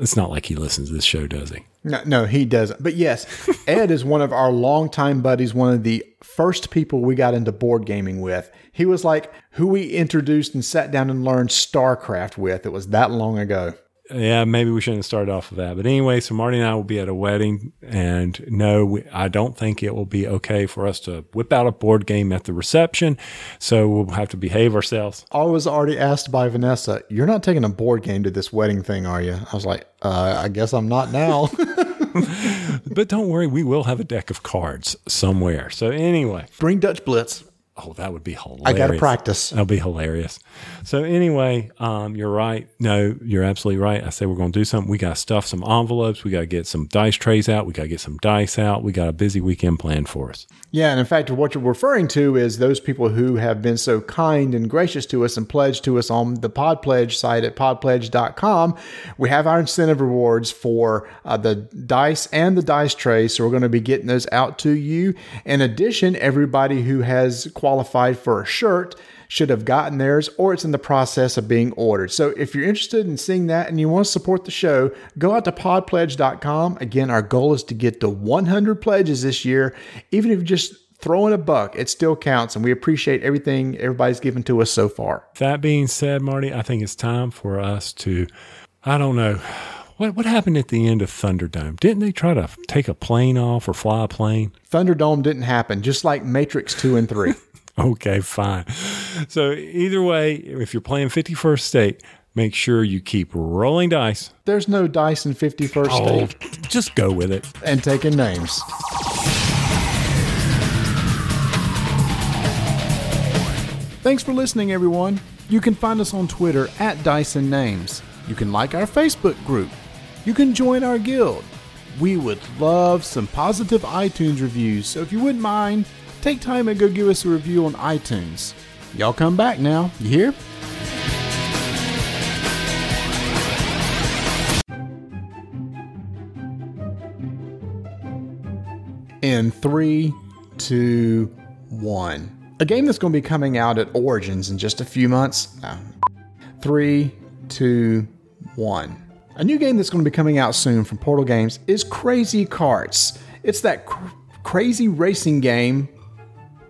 It's not like he listens to this show, does he? No, no, he doesn't. But yes, <laughs> Ed is one of our longtime buddies, one of the first people we got into board gaming with. He was like who we introduced and sat down and learned StarCraft with. It was that long ago. Yeah, maybe we shouldn't start off with that. But anyway, so Marty and I will be at a wedding, and no, we, I don't think it will be okay for us to whip out a board game at the reception. So we'll have to behave ourselves. I was already asked by Vanessa, "You're not taking a board game to this wedding thing, are you?" I was like, uh, "I guess I'm not now." <laughs> but don't worry, we will have a deck of cards somewhere. So anyway, bring Dutch Blitz. Oh, that would be hilarious. I got to practice. That'll be hilarious. So anyway, um, you're right. No, you're absolutely right. I said we're going to do something. We got to stuff some envelopes. We got to get some dice trays out. We got to get some dice out. We got a busy weekend planned for us. Yeah, and in fact, what you're referring to is those people who have been so kind and gracious to us and pledged to us on the Pod Pledge site at podpledge.com. We have our incentive rewards for uh, the dice and the dice trays, so we're going to be getting those out to you. In addition, everybody who has qualified for a shirt should have gotten theirs or it's in the process of being ordered. So if you're interested in seeing that and you want to support the show, go out to podpledge.com. Again, our goal is to get to 100 pledges this year. Even if you just throw in a buck, it still counts. And we appreciate everything everybody's given to us so far. That being said, Marty, I think it's time for us to, I don't know. What, what happened at the end of Thunderdome? Didn't they try to take a plane off or fly a plane? Thunderdome didn't happen, just like Matrix 2 and 3. <laughs> <laughs> Okay, fine. So either way, if you're playing 51st State, make sure you keep rolling dice. There's no dice in 51st Oh, State. just go with it. And taking names. Thanks for listening, everyone. You can find us on Twitter at Dyson Names. You can like our Facebook group. You can join our guild. We would love some positive iTunes reviews, so if you wouldn't mind, take time and go give us a review on iTunes. Y'all come back now, you hear? In three, two, one. A game that's going to be coming out at Origins in just a few months. No. Three, two, one. A new game that's going to be coming out soon from Portal Games is Crazy Karts. It's that cr- crazy racing game.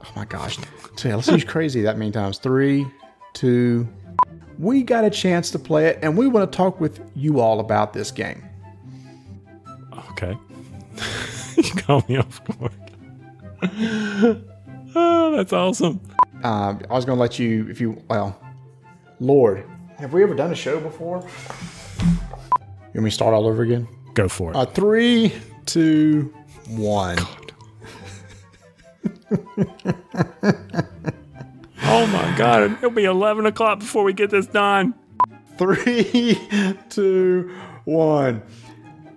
Oh my gosh. So yeah, let's use crazy that many times. Three, two. We got a chance to play it, and we want to talk with you all about this game. Okay. <laughs> you caught me off guard. <laughs> oh, that's awesome. Um, I was going to let you, if you, well, Lord, have we ever done a show before? You want me to start all over again? Go for it. Uh, three, two, one. <laughs> oh my God. It'll be 11 o'clock before we get this done. Three, two, one.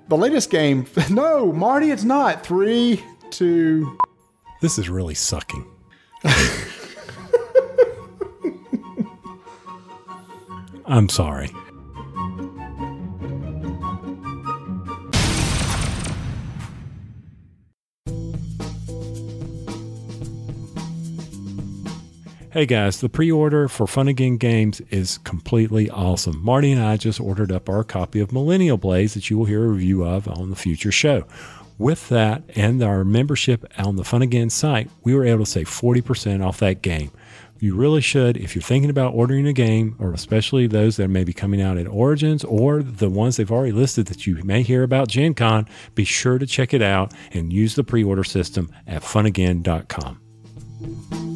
The latest game. <laughs> No, Marty, it's not. Three, two. This is really sucking. <laughs> I'm sorry. Hey guys, the pre order for Fun Again Games is completely awesome. Marty and I just ordered up our copy of Millennium Blades that you will hear a review of on the future show. With that and our membership on the Fun Again site, we were able to save 40% off that game. You really should if you're thinking about ordering a game, or especially those that may be coming out at Origins or the ones they've already listed that you may hear about Gen Con. Be sure to check it out and use the pre order system at funagain.com.